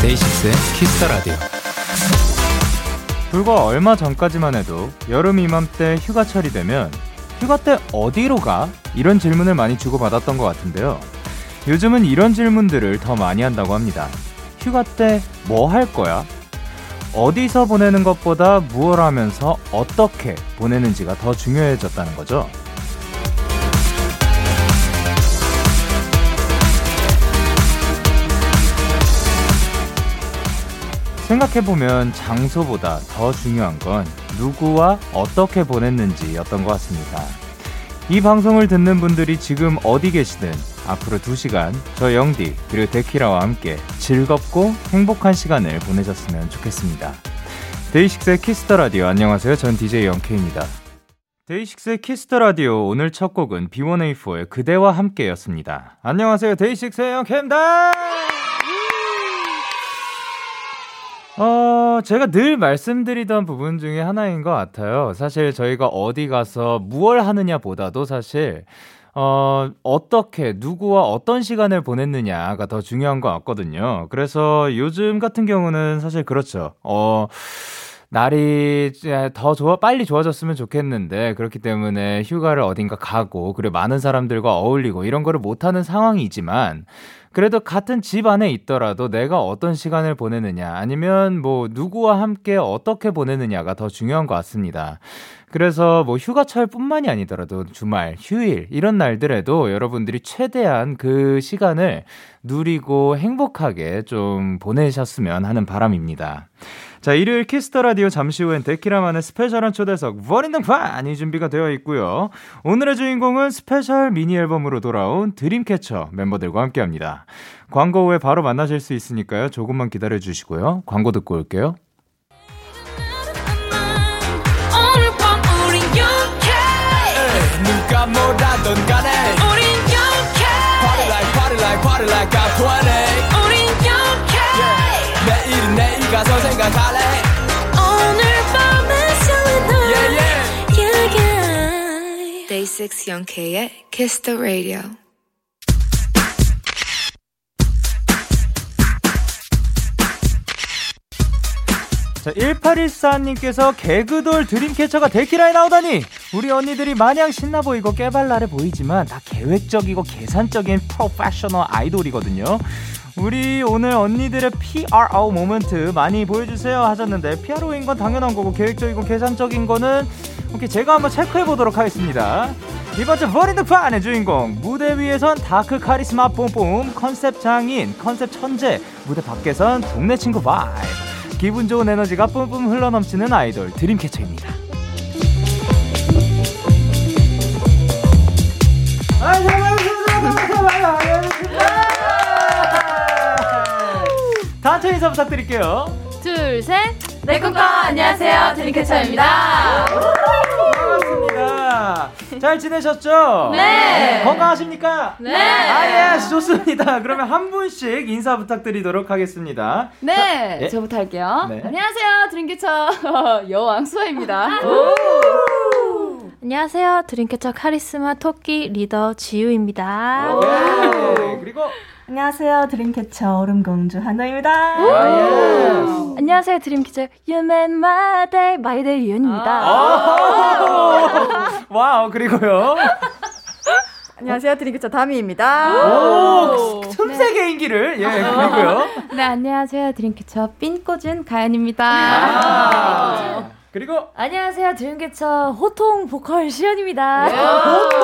데이식스의 키스 더 라디오. 불과 얼마 전까지만 해도 여름 이맘때 휴가철이 되면 휴가 때 어디로 가? 이런 질문을 많이 주고받았던 것 같은데요. 요즘은 이런 질문들을 더 많이 한다고 합니다. 휴가 때 뭐 할 거야? 어디서 보내는 것보다 무얼 하면서 어떻게 보내는지가 더 중요해졌다는 거죠. 생각해보면 장소보다 더 중요한 건 누구와 어떻게 보냈는지였던 것 같습니다. 이 방송을 듣는 분들이 지금 어디 계시든 앞으로 2시간 저 영디 그리고 데키라와 함께 즐겁고 행복한 시간을 보내셨으면 좋겠습니다. 데이식스의 키스 더 라디오 안녕하세요. 전 DJ 영케이입니다. 데이식스의 키스 더 라디오 오늘 첫 곡은 B1A4의 그대와 함께였습니다. 안녕하세요. 데이식스의 영케이입니다. 어, 제가 늘 말씀드리던 부분 중에 하나인 것 같아요. 사실 저희가 어디 가서 무얼 하느냐 보다도 사실, 어, 어떻게, 누구와 어떤 시간을 보냈느냐가 더 중요한 것 같거든요. 그래서 요즘 같은 경우는 사실 그렇죠. 어, 날이 더 좋아, 빨리 좋아졌으면 좋겠는데, 그렇기 때문에 휴가를 어딘가 가고, 그리고 많은 사람들과 어울리고, 이런 거를 못하는 상황이지만, 그래도 같은 집 안에 있더라도 내가 어떤 시간을 보내느냐, 아니면 뭐 누구와 함께 어떻게 보내느냐가 더 중요한 것 같습니다. 그래서 뭐 휴가철 뿐만이 아니더라도 주말, 휴일, 이런 날들에도 여러분들이 최대한 그 시간을 누리고 행복하게 좀 보내셨으면 하는 바람입니다. 자, 일요일 키스 더 라디오 잠시 후엔 데키라만의 special한 초대석 버린등판이 준비가 되어 있고요. 오늘의 주인공은 special 미니 앨범으로 돌아온 드림캐쳐 멤버들과 함께 합니다. 광고 후에 바로 만나실 수 있으니까요. 조금만 기다려 주시고요. 광고 듣고 올게요. 누가 뭐라던 간에 우린 영케 Party like party like party like I'm 20 우린 영케 yeah. 내일은 내일 가서 생각할래 오늘 밤에 설레는 yeah, yeah. yeah, yeah. Day 6 영케의 Kiss the Radio 자, 1814님께서 개그돌 드림캐쳐가 데키라에 나오다니! 우리 언니들이 마냥 신나 보이고 깨발랄해 보이지만 다 계획적이고 계산적인 프로페셔널 아이돌이거든요. 우리 오늘 언니들의 PRO moment 많이 보여주세요 하셨는데 PRO인 건 당연한 거고 계획적이고 계산적인 거는 오케이 제가 한번 체크해 보도록 하겠습니다. 이번 주 버리드 판의 주인공 무대 위에선 dark 카리스마 뿜뿜 컨셉 장인 컨셉 천재 무대 밖에선 동네 친구 vibe 기분 좋은 에너지가 뿜뿜 흘러넘치는 아이돌 드림캐쳐입니다. 단체 인사 부탁드릴게요. 둘, 셋. 네, 콩콩 안녕하세요. 드림캐쳐입니다. 반갑습니다. 잘 지내셨죠? 네. 건강하십니까? 네. 아, 예, 좋습니다. 그러면 한 분씩 인사 부탁드리도록 하겠습니다. 네, 예? 저부터 할게요. 네. 안녕하세요. 드림캐쳐 여왕 수아입니다. 안녕하세요. 드림캐쳐 카리스마 토끼 리더 지유입니다. 네. 그리고 안녕하세요. 드림캐쳐 얼음공주 한나입니다. 아, 예. 안녕하세요. 드림캐쳐 유맨 마데이 마이데이 유현입니다. 아. wow, 그리고요. 안녕하세요. 드림캐쳐 다미입니다. 오, 틈새 개인기를. 예, 그리고요. 네, 안녕하세요. 드림캐쳐 삔 꽂은 가현입니다. 아. 그리고 안녕하세요. 드림캐쳐 호통 보컬 시연입니다.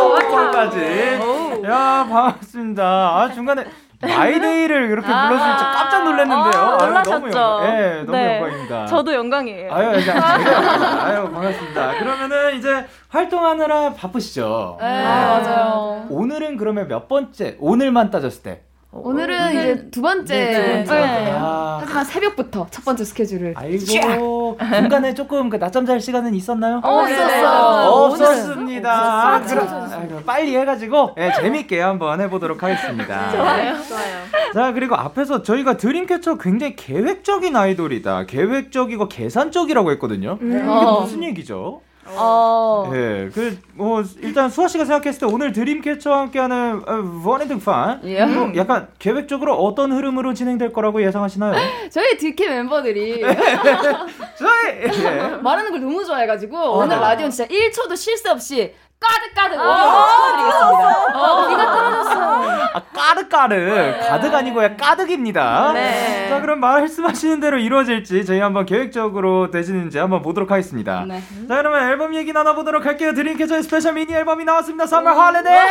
호통까지. 야, 반갑습니다. 아, 중간에 마이데이를 이렇게 불러주신 저 깜짝 놀랐는데요. 아, 아유? 너무 영광, 예, 너무 네. 영광입니다. 저도 영광이에요. 아유, 제가 아유, 반갑습니다. 그러면은 이제 활동하느라 바쁘시죠? 네, 맞아요. 오늘은 그러면 몇 번째? 오늘만 따졌을 때. 오늘은 이제 두 번째. 네, 두 번째. 네. 아, 하지만 새벽부터 첫 번째 스케줄을. 아이고 중간에 조금 그 낮잠 잘 시간은 있었나요? 어, 네, 있었어요. 네. 없었습니다. 아, 그럼, 빨리 해가지고 예, 재밌게 한번 해보도록 하겠습니다. 좋아요. 좋아요. 자 그리고 앞에서 저희가 드림캐쳐 굉장히 계획적인 아이돌이다. 계획적이고 계산적이라고 했거든요. 이게 어. 무슨 얘기죠? 어. 예, 그, 뭐, 일단 수아 씨가 생각했을 때 오늘 드림캐쳐와 함께하는 어, 원인 등판. 예. 뭐 약간 계획적으로 어떤 흐름으로 진행될 거라고 예상하시나요? 저희 뒷캐 멤버들이 저희! 예. 말하는 걸 너무 좋아해가지고 어, 오늘 네. 라디오 진짜 1초도 실수 없이 까득까득 원으로 축하드리겠습니다. 어, 비가 떨어졌어요. 아, 까르까르. 가득 아니고요, 까득입니다. 네. 자, 그럼 말씀하시는 대로 이루어질지 저희 한번 계획적으로 되시는지 한번 보도록 하겠습니다. 네. 자, 그러면 앨범 얘기 나눠보도록 할게요. 드림캐쳐의 special 미니 앨범이 나왔습니다. Summer Holiday!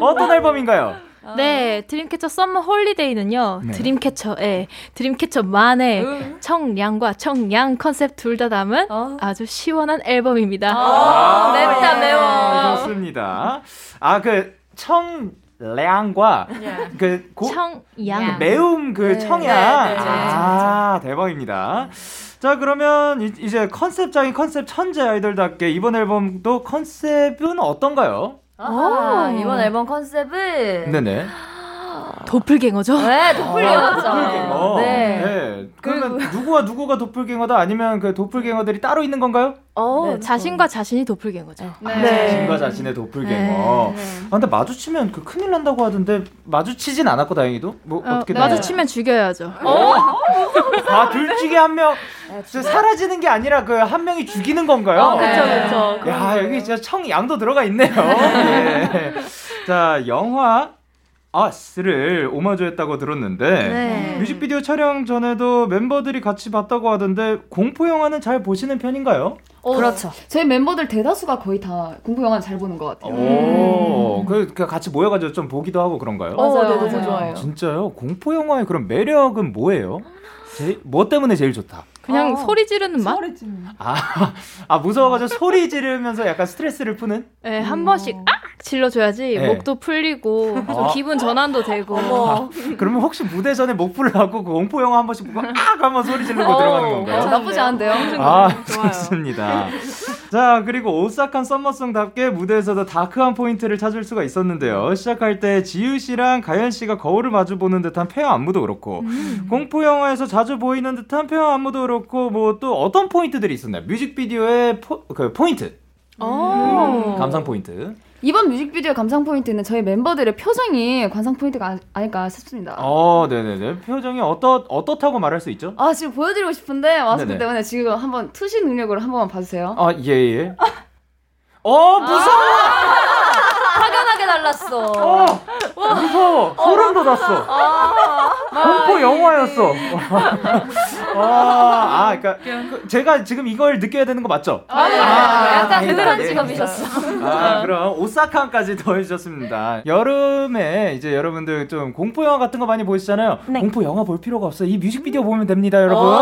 어떤 앨범인가요? 네, 드림캐쳐 Summer Holiday는요. 네. 드림캐쳐의 드림캐쳐만의 청량과 청양 컨셉 둘 다 담은 아주 시원한 앨범입니다. 아, 맵다, 매워. 아, 좋습니다. 아, 그, 청 량과 그 고, 청양. 그 매움 그 청양. 네, 네, 네. 아, 대박입니다. 자, 그러면 이, 이제 컨셉적인 컨셉 천재 아이돌답게 이번 앨범도 컨셉은 어떤가요? 아, 이번 앨범 컨셉은 네네. 도플갱어죠? 네, 도플갱어죠. 도플갱어. 네. 네. 그러면 누구와 누구가 도플갱어다 아니면 그 도플갱어들이 따로 있는 건가요? 어, 네, 자신과 자신이 도플갱어죠. 네. 자신과 자신의 도플갱어. 아, 근데 마주치면 그 큰일 난다고 하던데 마주치진 않았고 다행히도 뭐 어, 어떻게 마주치면 죽여야죠. 아, 둘 중에 한 명. 저 사라지는 게 아니라 그 한 명이 죽이는 건가요? 어, 그쵸, 그쵸. 야, 여기 진짜 청 양도 들어가 있네요. 예. 자, 영화 아스를 오마주했다고 들었는데 네. 뮤직비디오 촬영 전에도 멤버들이 같이 봤다고 하던데 공포 영화는 잘 보시는 편인가요? 어, 그렇죠. 저희 멤버들 대다수가 거의 다 공포 영화 잘 보는 것 같아요. 오, 그, 그 같이 모여가지고 좀 보기도 하고 그런가요? 맞아요, 네, 너무 맞아요. 좋아해요. 진짜요? 공포 영화의 그런 매력은 뭐예요? 제, 뭐 때문에 제일 좋다? 그냥 어. 소리 지르는 맛? 소리 지르는. 아, 아 무서워가지고 소리 지르면서 약간 스트레스를 푸는? 네, 한 번씩 악 질러줘야지 네. 목도 풀리고 좀 어. 기분 전환도 되고. 아, 그러면 혹시 무대 전에 목 풀라고 그 공포 영화 한 번씩 보고 악 한번 소리 지르고 들어가는 어, 건가요? 나쁘지 않은데요? 아, 좋습니다. 자, 그리고 오싹한 summer song답게 무대에서도 dark한 포인트를 찾을 수가 있었는데요. 시작할 때 지유 씨랑 가연 씨가 거울을 마주 보는 듯한 pair 안무도 그렇고, 공포 영화에서 자주 보이는 듯한 pair 안무도 그렇고, 뭐 또 어떤 포인트들이 있었나요? 뮤직비디오의 포, 그 포인트, 어. 감상 포인트. 이번 뮤직비디오 감상 포인트는 저희 멤버들의 표정이 감상 포인트가 아- 아닐까 싶습니다. 어, 네네네. 표정이 어떻, 어떻다고 말할 수 있죠? 아 지금 보여드리고 싶은데 네네. 때문에 지금 한번 투시 능력으로 한 번만 봐주세요. 아, 예, 예. 어, 무서워! 확연하게 달랐어. 어, 무서워. 소름 돋았어. 공포 영화였어. 아, 아, 그러니까 그 제가 지금 이걸 느껴야 되는 거 맞죠? 아, 약간 다행이다. 극한 네. 직업이셨어. 아, 그럼 오싹함까지 더해주셨습니다. 여름에 이제 여러분들 좀 공포 영화 같은 거 많이 보시잖아요. 공포 영화 볼 필요가 없어요. 이 뮤직비디오 보면 됩니다, 여러분.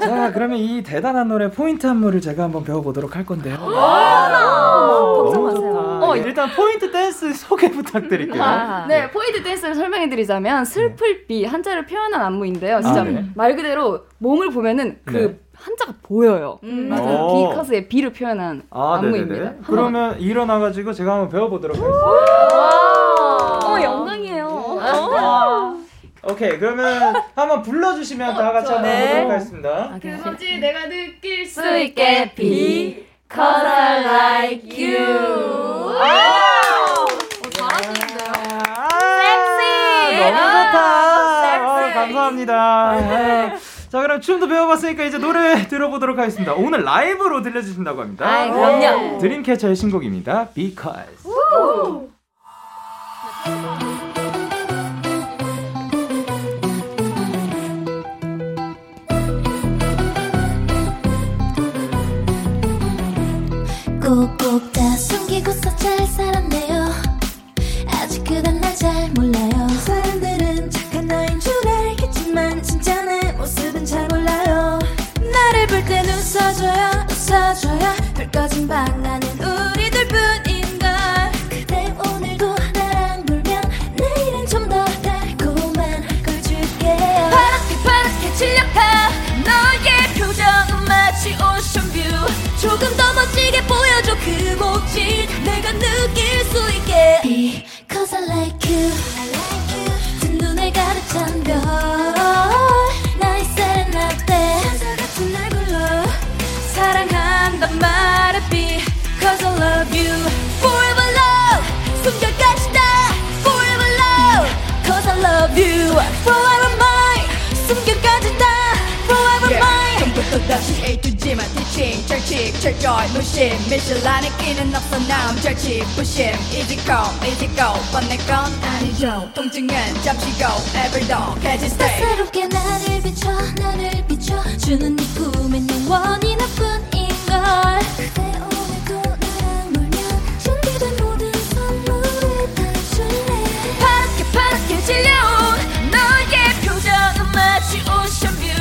자, 그러면 이 대단한 노래 포인트 안무를 제가 한번 배워보도록 할 건데요. 너무 걱정 좋다. 어, 일단 포인트 댄스 소개 부탁드릴게요. 아, 네, 포인트 댄스를 설명해드리자면 슬플비 한자를 표현한 안무인데요. 진짜 아, 네. 말 그대로 몸을 보면은 그 네. 한자가 보여요. 맞아요. Because의 비를 표현한 아, 안무입니다. 그러면 일어나가지고 제가 한번 배워보도록 하겠습니다. 어, 영광이에요. 오케이, 그러면 한번 불러주시면 다 같이 한번 네. 해보도록 하겠습니다. 그거지 내가 느낄 수수 있게 be cause I like you. 섹시! 너무 좋다. 어, 감사합니다. 네. 자, 그럼 춤도 배워봤으니까 이제 노래 들어보도록 하겠습니다. 오늘 라이브로 들려주신다고 합니다. 아이, 그럼요. 드림캐쳐의 신곡입니다. Because. 꼭꼭 다 숨기고서 잘 살았네요. 아직 그단 날 잘 몰라요. 사람들은 착한 너인 줄 알겠지만 진짜 내 모습은 잘 몰라요. 나를 볼 땐 웃어줘요 웃어줘요. 불 꺼진 방 안은 보여줘 그 목질 내가 느낄 수 있게 Because I like you, Teaching 철칙 철저히 무심 미실라는 끼는 없어 남 절칙 부심 Easy come easy go. 뻔내 건 아니죠 통증은 잠시고 Every dog catch it stay 따사롭게 나를 비춰 나를 비춰. 주는 네 꿈엔 영원히 나뿐인걸. 그대 오늘도 나랑 놀면 준비된 모든 선물을 다 줄래? 파랗게 파랗게 질려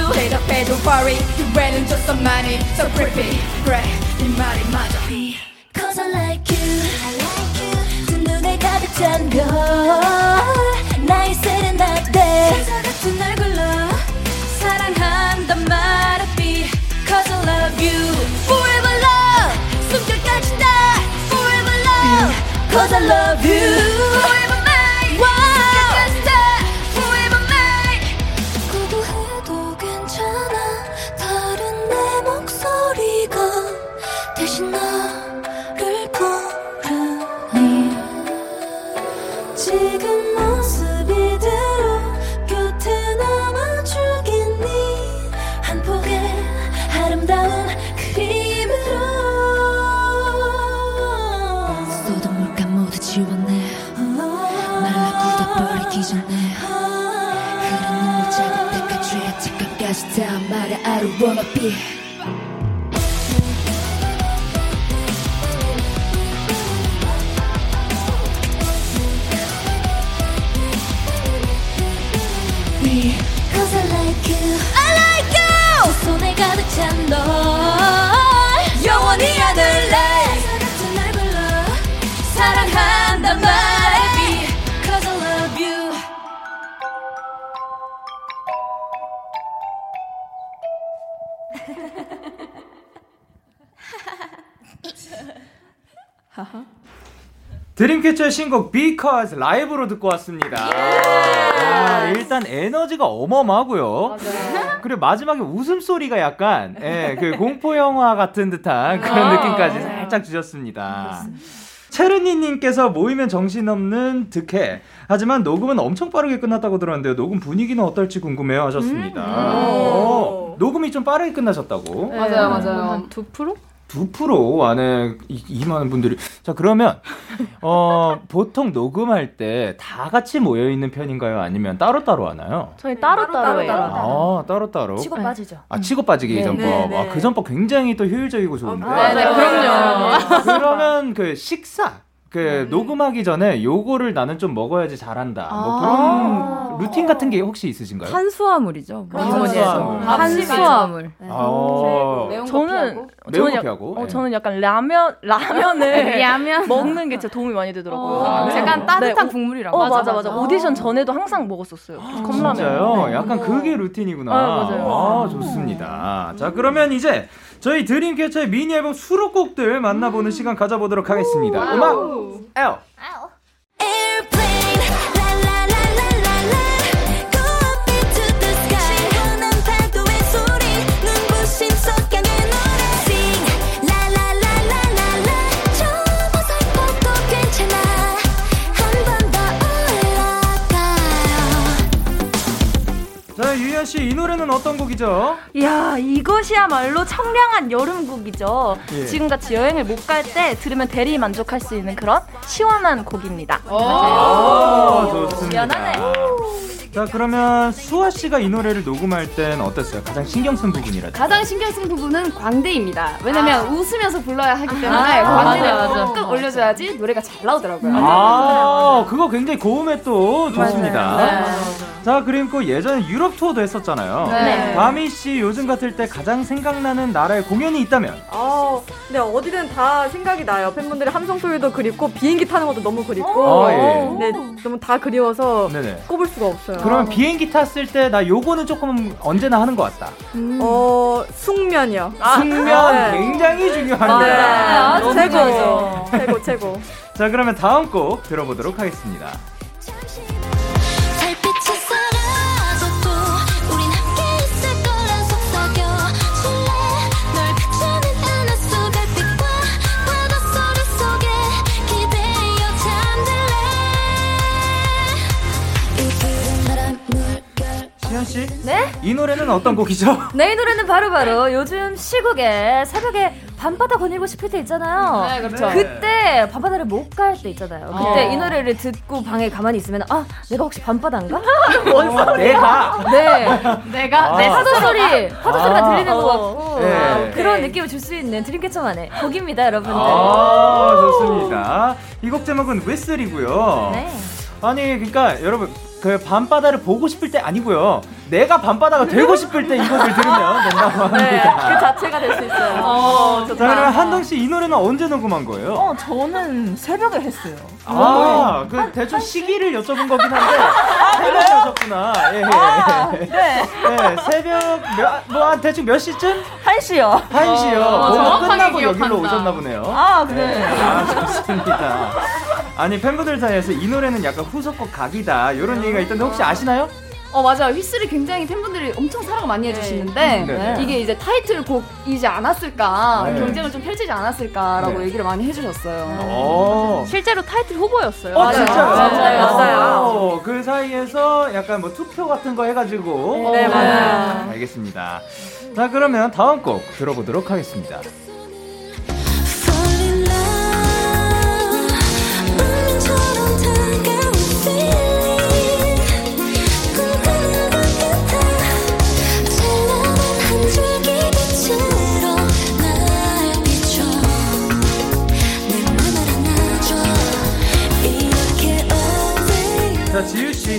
오션뷰 대답해 don't worry 기회는 줬어 많이 So creepy 그래 네 말이 맞아 Cause I like you I like you 두 눈에 가득 찬별 나의 세레나데 천사 같은 날 불러 사랑한단 말에 be Cause I love you Forever love 숨결까지 다 Forever love Cause I love you 흐른 눈물 자국 때까지 잠깐까지 다 말해 I don't wanna be Because I like you I like you 두 손에 가득 찬널 영원히 안을 드림캐쳐의 신곡 Because 라이브로 듣고 왔습니다. 아, 일단 에너지가 어마어마하고요. 그리고 마지막에 웃음소리가 약간 예, 그 공포 영화 같은 듯한 그런 느낌까지 살짝 주셨습니다. 체르니님께서 모이면 정신없는 득해. 하지만 녹음은 엄청 빠르게 끝났다고 들었는데요. 녹음 분위기는 어떨지 궁금해요 하셨습니다. 어, 녹음이 좀 빠르게 끝나셨다고. 맞아요, 맞아요. 한 2%? 2% 안에 이, 이 많은 분들이 자 그러면 어 보통 녹음할 때 다 같이 모여 있는 편인가요 아니면 따로 따로 하나요? 저희 따로 따로예요. 아 따로 따로 치고 빠지죠. 아 치고 빠지기 네, 전법 네, 네. 아, 그 전법 굉장히 또 효율적이고 좋은데 네, 네, 그럼요. 그러면 그 식사 그 녹음하기 전에 요거를 나는 좀 먹어야지 잘한다 뭐 그런 루틴 같은 게 혹시 있으신가요? 탄수화물이죠. 탄수화물. 탄수화물. 아, 매운 거 저는. 매운 거 약- 피하고 어, 네. 저는 약간 라면 라면을 라면? 먹는 게 진짜 도움이 많이 되더라고요. 아, 네. 약간 따뜻한 네, 국물이랑. 어 맞아 맞아. 오디션 전에도 항상 먹었었어요. 컵라면. 진짜요? 네. 약간 그게 루틴이구나. 아, 맞아요. 아, 좋습니다. 자, 그러면 이제 저희 드림캐쳐의 미니 앨범 수록곡들 만나보는 시간 가져보도록 하겠습니다. 음악, 에 유현 씨, 이 노래는 어떤 곡이죠? 이야, 이것이야말로 청량한 여름곡이죠. 예. 지금같이 여행을 못 갈 때 들으면 대리 만족할 수 있는 그런 시원한 곡입니다. 아, 좋습니다. 자, 그러면 수아 씨가 이 노래를 녹음할 땐 어땠어요? 가장 신경 쓴 부분이라든지. 가장 신경 쓴 부분은 광대입니다. 왜냐면 웃으면서 불러야 하기 때문에 아, 광대를 맞아, 맞아. 꾹 올려줘야지 노래가 잘 나오더라고요. 아, 그거 굉장히 고음에 또 좋습니다. 네. 자, 그리고 예전에 유럽 투어도 했었잖아요. 네. 다미 씨 요즘 같을 때 가장 생각나는 나라의 공연이 있다면? 어, 네 어디든 다 생각이 나요. 팬분들의 함성 소리도 그립고 비행기 타는 것도 너무 그립고, 어, 예. 네 너무 다 그리워서 네네. 꼽을 수가 없어요. 그러면 비행기 탔을 때 나 요거는 조금 언제나 하는 것 같다. 어 숙면이요. 숙면 네. 굉장히 중요합니다. 네, 어, 최고. 최고, 최고. 자, 그러면 다음 곡 들어보도록 하겠습니다. 씨, 네? 이 노래는 어떤 곡이죠? 네, 이 노래는 바로 바로 요즘 시국에 새벽에 밤바다 거닐고 싶을 때 있잖아요. 네, 그렇죠. 그때 밤바다를 못 갈 때 있잖아요. 그때 어. 이 노래를 듣고 방에 가만히 있으면 아, 내가 혹시 밤바다인가? 뭔 소리야? 내가? 네. 내가 아. 내 파도 소리, 파도 소리가 아. 들리는 것 같고 네. 아, 그런 느낌을 줄 수 있는 드림캐쳐만의 곡입니다, 여러분들. 아, 좋습니다. 이 곡 제목은 웨슬이고요. 네. 아니, 그러니까 여러분 그 밤바다를 보고 싶을 때 아니고요. 내가 밤바다가 되고 싶을 때 이 곡을 들으면 된다고 합니다. 네, 그 자체가 될 수 있어요. 어, 자, 그러면 한동 씨 이 노래는 언제 녹음한 거예요? 어, 저는 새벽에 했어요. 아, 그 대충 시기를 여쭤본 거긴 한데 새벽에 하셨구나. 예, 예. 아, 네. 네. 새벽 몇뭐한 대충 몇 시쯤? 한 시요. 한 시요. 어, 뭐 끝나고 여기로 기억한다. 오셨나 보네요. 아, 네. 아, 좋습니다. 아니 팬분들 사이에서 이 노래는 약간 후속곡 각이다 이런 얘기가 있던데 혹시 아시나요? 어 맞아요 휘슬이 굉장히 팬분들이 엄청 사랑 많이 해주시는데 네. 이게 이제 타이틀곡이지 않았을까 네. 경쟁을 좀 펼치지 않았을까라고 네. 얘기를 많이 해주셨어요. 어. 실제로 타이틀 후보였어요. 어, 진짜요? 맞아요, 맞아요. 어, 그 사이에서 약간 뭐 투표 같은 거 해가지고. 네, 맞아요. 알겠습니다. 자, 그러면 다음 곡 들어보도록 하겠습니다.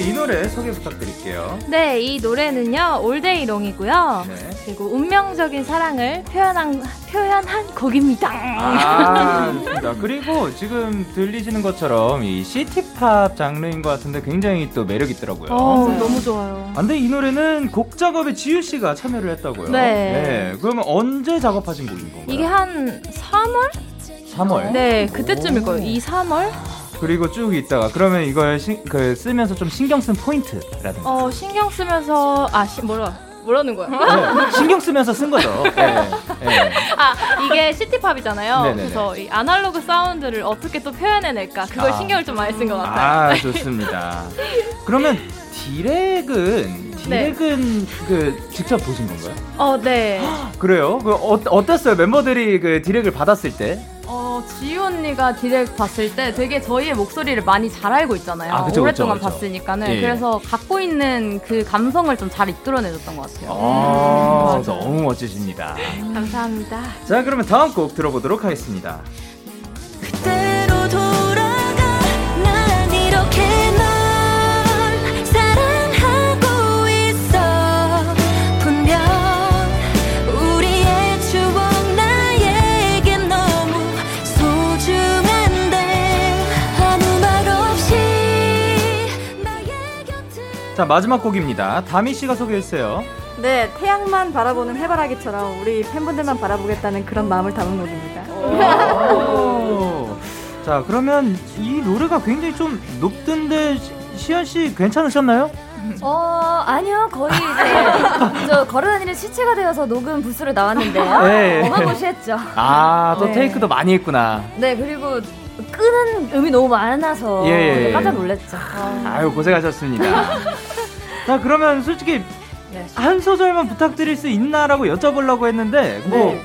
이 노래 소개 부탁드릴게요. 네, 이 노래는요, 올데이롱이고요. 네. 그리고 운명적인 사랑을 표현한, 표현한 곡입니다. 아. 그리고 지금 들리시는 것처럼 이 시티팝 장르인 것 같은데 굉장히 또 매력 있더라고요. 어, 너무 좋아요. 아, 근데 이 노래는 곡 작업에 지유 씨가 참여를 했다고요? 네. 그러면 언제 작업하신 곡인 건가요? 이게 한 3월? 3월. 네, 그때쯤일 거예요. 2, 3월? 그리고 쭉 있다가 그러면 이걸 시, 그 쓰면서 좀 신경 쓴 포인트라든가. 어, 신경 쓰면서, 아, 시, 뭐라, 뭐라는 거야? 네, 신경 쓰면서 쓴 거죠. 네. 네. 아, 이게 city pop이잖아요. 네네네. 그래서 이 아날로그 사운드를 어떻게 또 표현해낼까. 그걸 아. 신경을 좀 많이 쓴 것 같아요. 아, 좋습니다. 그러면 direct은 direct은 그 직접 보신 건가요? 어, 네. 그래요? 그 어, 어땠어요? 멤버들이 그 direct을 받았을 때? 어 지유 언니가 디렉 봤을 때 되게 저희의 목소리를 많이 잘 알고 있잖아요. 아, 그쵸, 오랫동안 그쵸, 그쵸. 봤으니까는 예. 그래서 갖고 있는 그 감성을 좀 잘 이끌어내줬던 것 같아요. 아, 너무 멋지십니다. 감사합니다. 자, 그러면 다음 곡 들어보도록 하겠습니다. 자, 마지막 곡입니다. 다미 씨가 소개했어요. 네, 태양만 바라보는 해바라기처럼 우리 팬분들만 바라보겠다는 그런 마음을 담은 곡입니다. 오. 자, 그러면 이 노래가 굉장히 좀 높던데 시- 시현 씨 괜찮으셨나요? 어, 아니요. 거의 이제 저 걸어다니는 시체가 되어서 녹음 부스로 나왔는데요. 네. 어마무시했죠. 아, 또 네. 테이크도 많이 했구나. 네, 그리고 끄는 음이 너무 많아서 예, 예, 예. 깜짝 놀랐죠. 아 유, 고생하셨습니다. 자, 그러면 솔직히 네. 한 소절만 부탁드릴 수 있나라고 여쭤보려고 했는데 뭐 네.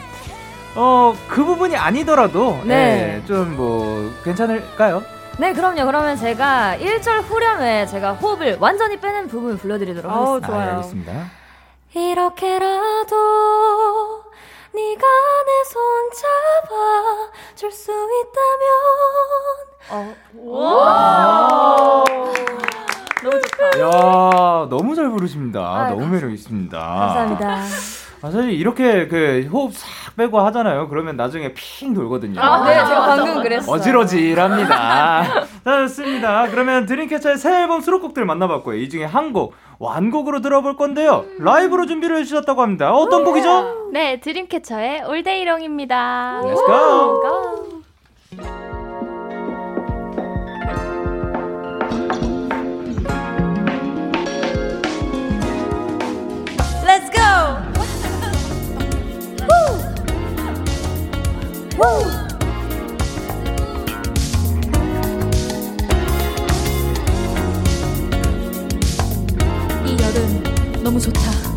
어, 그 부분이 아니더라도 네. 네, 좀뭐 괜찮을까요? 네, 그럼요. 그러면 제가 1절 후렴에 제가 호흡을 완전히 빼는 부분을 불러드리도록 어우, 하겠습니다. 좋아요. 아, 알겠습니다. 이렇게라도 네가 내 손 잡아 줄 수 있다면 너무 좋다. 야, 너무 잘 부르십니다. 아, 너무 매력 있습니다. 감사합니다. 아, 사실 이렇게 그 호흡 싹 빼고 하잖아요. 그러면 나중에 핑 돌거든요. 아, 네, 제가 방금 그랬어요. 어지러질합니다. 자, 좋습니다. 그러면 드림캐쳐의 새 앨범 수록곡들 만나봤고요. 이 중에 한 곡, 완곡으로 들어볼 건데요. 라이브로 준비를 해주셨다고 합니다. 어떤 오! 곡이죠? 네, 드림캐쳐의 올데이롱입니다. Let's go. go. 너무 좋다.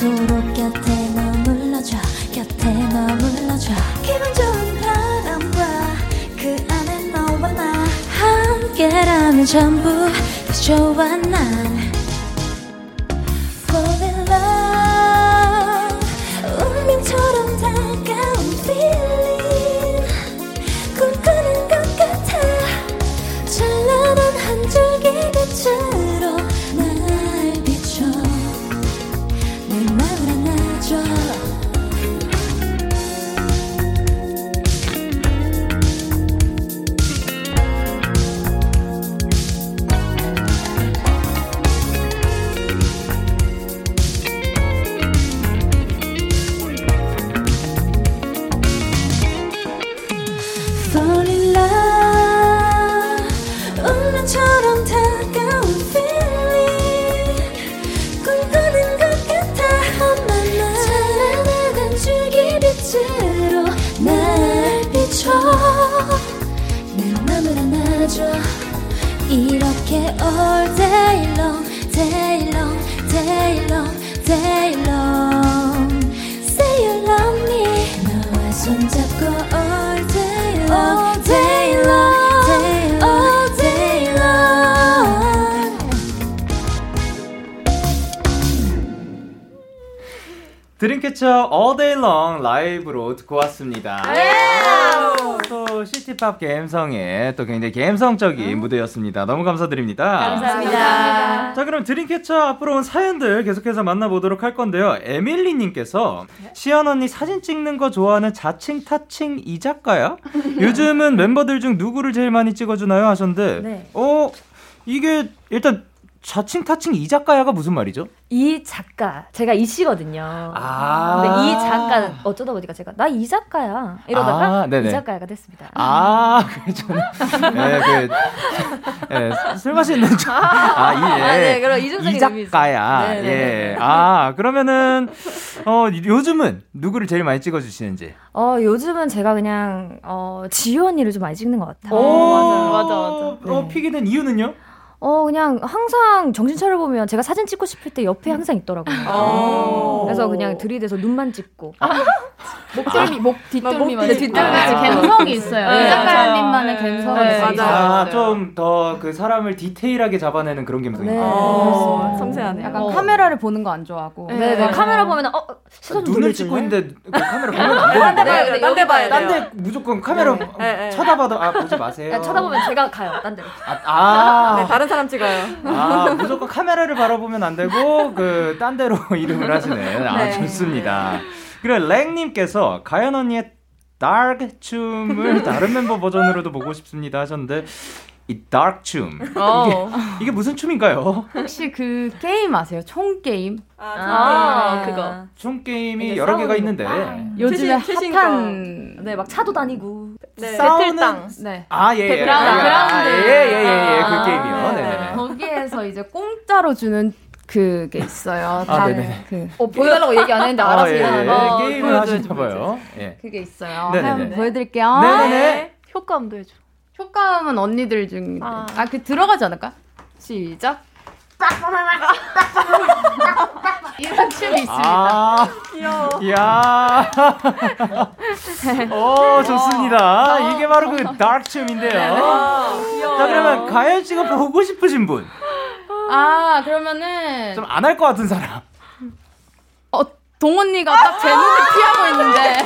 영원토록 곁에 머물러줘 곁에 머물러줘. 기분 좋은 바람과 그 안에 너와 나 함께라면 전부 다 좋아 난 라이브로 듣고 왔습니다. 또 시티팝 감성의 또 굉장히 감성적인 무대였습니다. 너무 감사드립니다. 감사합니다. 자 그럼 드림캐쳐 앞으로 온 사연들 계속해서 만나보도록 할 건데요. 에밀리님께서 시연 언니 사진 찍는 거 좋아하는 자칭 타칭 이 작가야? 요즘은 멤버들 중 누구를 제일 많이 찍어주나요? 하셨는데 네. 어 이게 일단 자칭 타칭 이 작가야가 무슨 말이죠? 이 작가 제가 이 씨거든요. 아. 근데 이 작가 어쩌다 보니까 제가 나 이 작가야 이러다가 아. 이 작가가 됐습니다. 아, 그저는 네, 그, 예, 술 마시는 중. 아, 이, 예. 아, 네, 그럼 이. 작가야. 네, 네, 예. 네. 아, 그러면은, 어, 요즘은 누구를 제일 많이 찍어주시는지. 어 요즘은 제가 그냥 어 지효 언니를 좀 많이 찍는 것 같아요. 오, 맞아, 맞아. 어, 피게 된 이유는요? 어 그냥 항상 정신 차려보면 제가 사진 찍고 싶을 때 옆에 항상 있더라고요. 오. 그래서 그냥 들이대서 눈만 찍고 목덜미, 목 뒷덜미만. 뒷덜미 아. 감성이 있어요. 네. 작가님만의 네, 감성이 네, 있어요. 아, 좀 더 그 사람을 디테일하게 잡아내는 그런 감성이. 네. 어, 섬세하네요. 약간 어. 카메라를 보는 거 안 좋아하고. 네, 네. 카메라 보면 어 시선 좀 눈을? 찍고 있는데 그 카메라 보면 안 딴데 봐야 돼요. 딴데 무조건 카메라. 쳐다봐도 아 보지 마세요. 네, 쳐다보면 제가 가요. 딴 데로. 아, 아, 네, 사람 찍어요. 아, 무조건 카메라를 바라보면 안 되고 그 딴 데로 이동을 하시네. 아, 네. 좋습니다. 그리고 랭님께서 가연 언니의 dark 춤을 다른 멤버 버전으로도 보고 싶습니다 하셨는데 이 dark 춤 어. 이게, 이게 무슨 춤인가요? 혹시 그 게임 아세요? 총 게임? 아, 그거. 총 게임이 여러 개가 있는데 요즘에 최신- 핫한 네, 막 차도 다니고. 싸우는 네. 아, 예, 예. 그라운드, 아, 그라운드. 예, 예, 예, 예, 아, 그 게임이요. 네, 네, 네. 거기에서 이제 공짜로 주는 그게 있어요. 아, 네네. 그 어, 보여달라고 얘기 안 했는데 알아서 아, 예, 예. 거. 게임을 하시나 봐요. 예. 그게 있어요. 네네네. 한번 보여드릴게요. 네네네. 효과음도 해줘. 효과음은 언니들 중. 아. 아, 그 들어가지 않을까? 시작. 이런 춤이 있습니다. 아, 귀여워. 이야. 오, 좋습니다. 이게 바로 그 다크 춤인데요. 자, 그러면 가연 씨가 보고 싶으신 분. 아, 그러면은. 좀 안 할 것 같은 사람. 어, 동언니가 딱 제 눈을 피하고 있는데.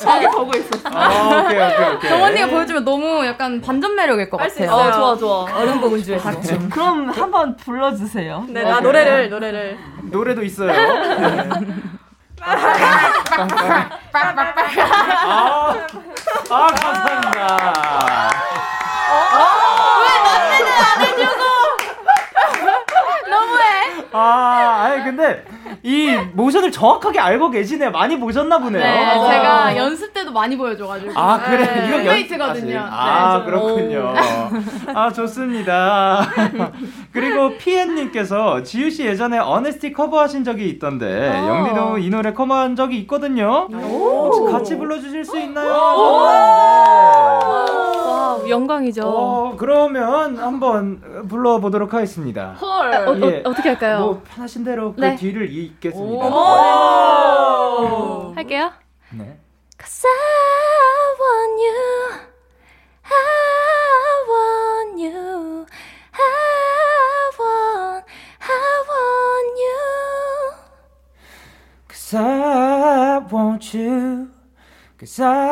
저기 보고 있었어. 아, 오케이, 오케이, 오케이. 동언니가 보여주면 너무 약간 반전 매력일 것 같아요. 어, 좋아, 좋아. 어른 공주의 닭춤. 그럼 한번 불러주세요. 네, 나 노래를 노래를. 노래도 있어요. 네. 아, 아, 감사합니다. 너무해. 아, 아니, 근데 이 모션을 정확하게 알고 계시네요. 많이 보셨나 보네요. 네, 와. 제가 연습 때도 많이 보여줘가지고. 아 그래 네. 이거 연- 룸메이트거든요. 아, 네, 그렇군요. 아 좋습니다. 그리고 피엔님께서 지우 씨 예전에 어네스티 커버하신 적이 있던데 아. 영디도 이 노래 커버한 적이 있거든요. 혹시 같이 불러주실 수 있나요? 와, 영광이죠. 어 그러면 한번 불러보도록 하겠습니다. 헐. 어, 어, 예. 어 떻게 할까요? 뭐 편하신 대로 그 네. 뒤를 잇겠습니다. 오. 할게요. 네. Cause I want you, I want you, I want, I want you. Cause I want you. Cause I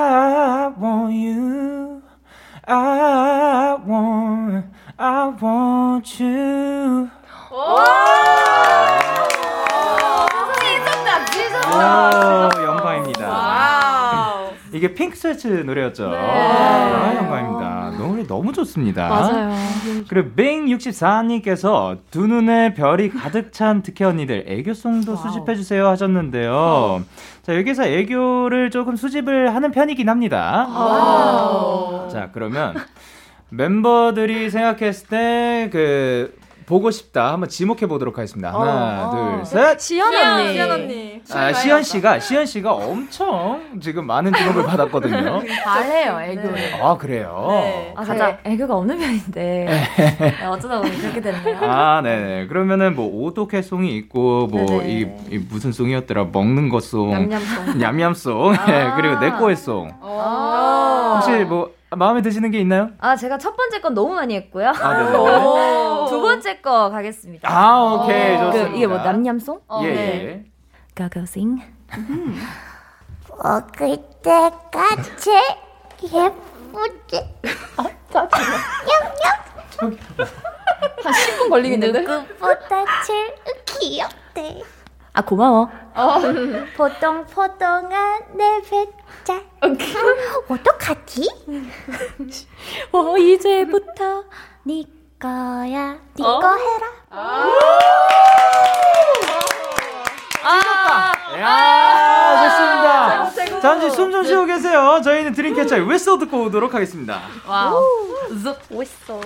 스웨츠 노래였죠. 아, 영광입니다. 노래 너무 좋습니다. 맞아요. 그리고 뱅64님께서 두 눈에 별이 가득 찬 특혜 언니들 애교송도 수집해주세요 하셨는데요. 자, 여기서 애교를 조금 수집을 하는 편이긴 합니다. 자, 그러면 멤버들이 생각했을 때그 보고 싶다 한번 지목해 보도록 하겠습니다. 하나, 둘, 셋. 시연 언니. 시연 언니. 아, 시현 씨가 시현 씨가 엄청 지금 많은 지목을 받았거든요. 잘해요, 애교를. 아, 그래요. 네. 아, 제가 애교가 없는 편인데 네, 어쩌다 보니 그렇게 됐네요. 아, 네네. 그러면은 뭐 오독해 송이 있고 뭐 네네. 이, 이 무슨 송이었더라? 먹는 것 송, 냠냠송. 냠냠송, 예, 그리고 내 거의 송. 아. 혹시 뭐 마음에 드시는 게 있나요? 아 제가 첫 번째 건 너무 많이 했고요. 아, 네네. 두 번째 거 가겠습니다. 아, 오케이, 그, 좋습니다. 이게 뭐 냠냠송? 예, 네. 예. 가가싱. 먹을 때까지 예쁘지. 한 10분 걸리겠는데? 누구보다 제일 귀엽대. 아 고마워. 포동포동한 내 배짱. 어떡하지? 어, 이제부터 네 거야. 네거 해라. 야, 좋습니다. 잠시 숨 좀 쉬고 계세요. 저희는 드림캐쳐의 Whistle 듣고 오도록 하겠습니다. wow. 멋있어.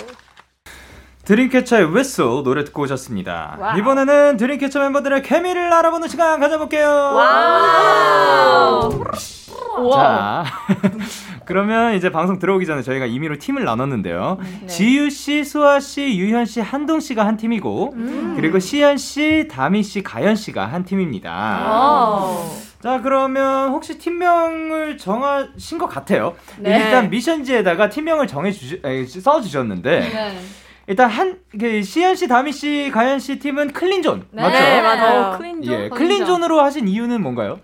드림캐쳐의 Whistle 노래 듣고 오셨습니다. 이번에는 드림캐쳐 멤버들의 케미를 알아보는 시간 가져볼게요. 자, 그러면 이제 방송 들어오기 전에 저희가 임의로 팀을 나눴는데요. 지유 씨, 수아 씨, 유현 씨, 한동 씨가 한 팀이고, 그리고 시연 씨, 다미 씨, 가연 씨가 한 팀입니다. 자, 그러면 혹시 팀명을 정하신 것 같아요. 일단 미션지에다가 팀명을 정해 주시, 써 주셨는데, 네. 일단 한, 그, 시연 씨, 다미 씨, 가연 씨 팀은 clean zone. 맞죠? 네, 맞아요. clean zone. 예, clean zone으로 하신 이유는 뭔가요?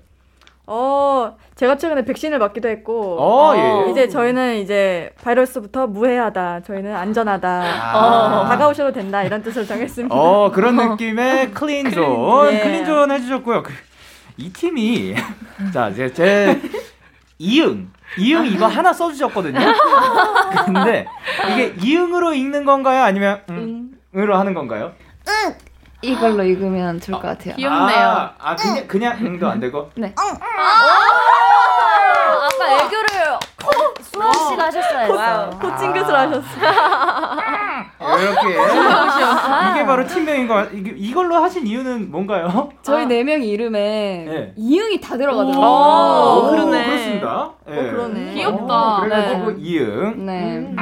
어, 제가 최근에 백신을 맞기도 했고. 어, 예. 이제 저희는 이제 바이러스부터 무해하다. 저희는 안전하다. 아. 다가오셔도 된다. 이런 뜻을 정했습니다. 어 그런 느낌의 clean zone 예. clean zone 해주셨고요. 그, 이 팀이 자제 제 이응 이응 이거 하나 써주셨거든요. 근데 이게 이응으로 읽는 건가요? 아니면 음, 으로 하는 건가요? 이걸로 읽으면 좋을 것 같아요. 귀엽네요. 아, 아 그냥 그냥 응도 안 되고. 아까 애교를 수아 씨가 하셨어야 했어요. 코칭 긋을 하셨어요. 이렇게. 이게 바로 팀명인 거 같- 이게 이걸로 하신 이유는 뭔가요? 저희 네명 이름에 네. 이응이 다 들어가더라고요. 오, 그러네. 그렇습니다. 예. 그러네. 어, 그래가지고 네. 이응 네.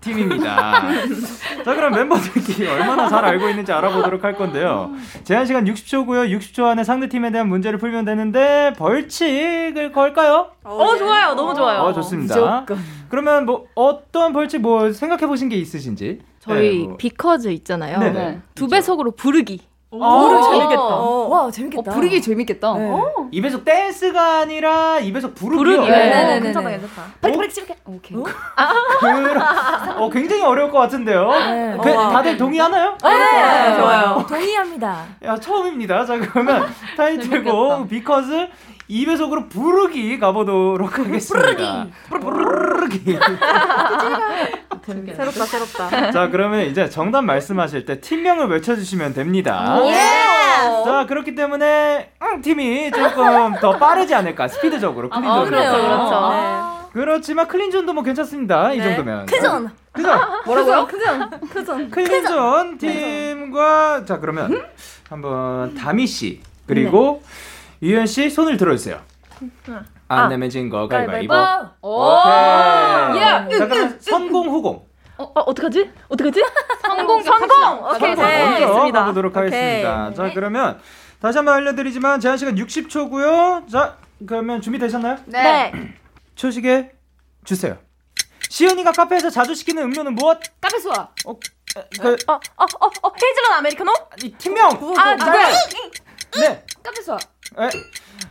팀입니다. 자, 그럼 멤버들끼리 얼마나 잘 알고 있는지 알아보도록 할 건데요. 제한 시간 60초고요. 60초 안에 상대 팀에 대한 문제를 풀면 되는데 벌칙을 걸까요? 어, 좋아요. 너무 좋아요. 어, 좋습니다. 그러면 뭐 어떤 벌칙 뭐 생각해 보신 게 있으신지? 저희 네, 뭐. 비커즈 있잖아요. 네네. 두 배속으로 부르기. 어, 부르기 재밌겠다. 어, 와, 재밌겠다. 어, 부르기 재밌겠다. 입에서 댄스가 아니라 입에서 부르기요. 부르기. 괜찮다, 괜찮다. 빨리 빨리 치게. 오케이. 그, 어, 굉장히 어려울 것 같은데요. 그, 어. 다들 동의하나요? 네, 좋아요. 동의합니다. 야, 처음입니다. 자, 그러면 타이틀곡 Because 2배속으로 부르기 가보도록 하겠습니다. 부르기. 새롭다, 새롭다. 자, 그러면 이제 정답 말씀하실 때 팀명을 외쳐주시면 됩니다. 예! 자, 그렇기 때문에 응, 팀이 조금 더 빠르지 않을까, 스피드적으로. clean zone. 어, 그렇죠, 그렇죠. 그렇지만 clean zone도 뭐 괜찮습니다. 이 네. 정도면. 크전. 그죠? 뭐라고요? 크전. 크전. clean zone 팀과 자 그러면 한번 다미 씨 그리고 유현 씨 손을 들어주세요. 안 내면 진거 가위바위보. 오. 오케이. 야, 자 그러면 선공 후공. 어, 어, 어떡하지? 어떡하지? 선공 선공! 오케이, 선공 네. 먼저 알겠습니다. 가보도록 하겠습니다. 자 그러면 다시 한번 알려드리지만 제한 시간 60초고요. 자 그러면 준비 되셨나요? 네. 초식에 주세요. 시은이가 카페에서 자주 시키는 음료는 무엇? 카페 수아. 어, 그, 어, 어, 어, 어, 헤이즐넛 아메리카노? 이 팀명. 아, 누구야? 네. 카페 수아. 에?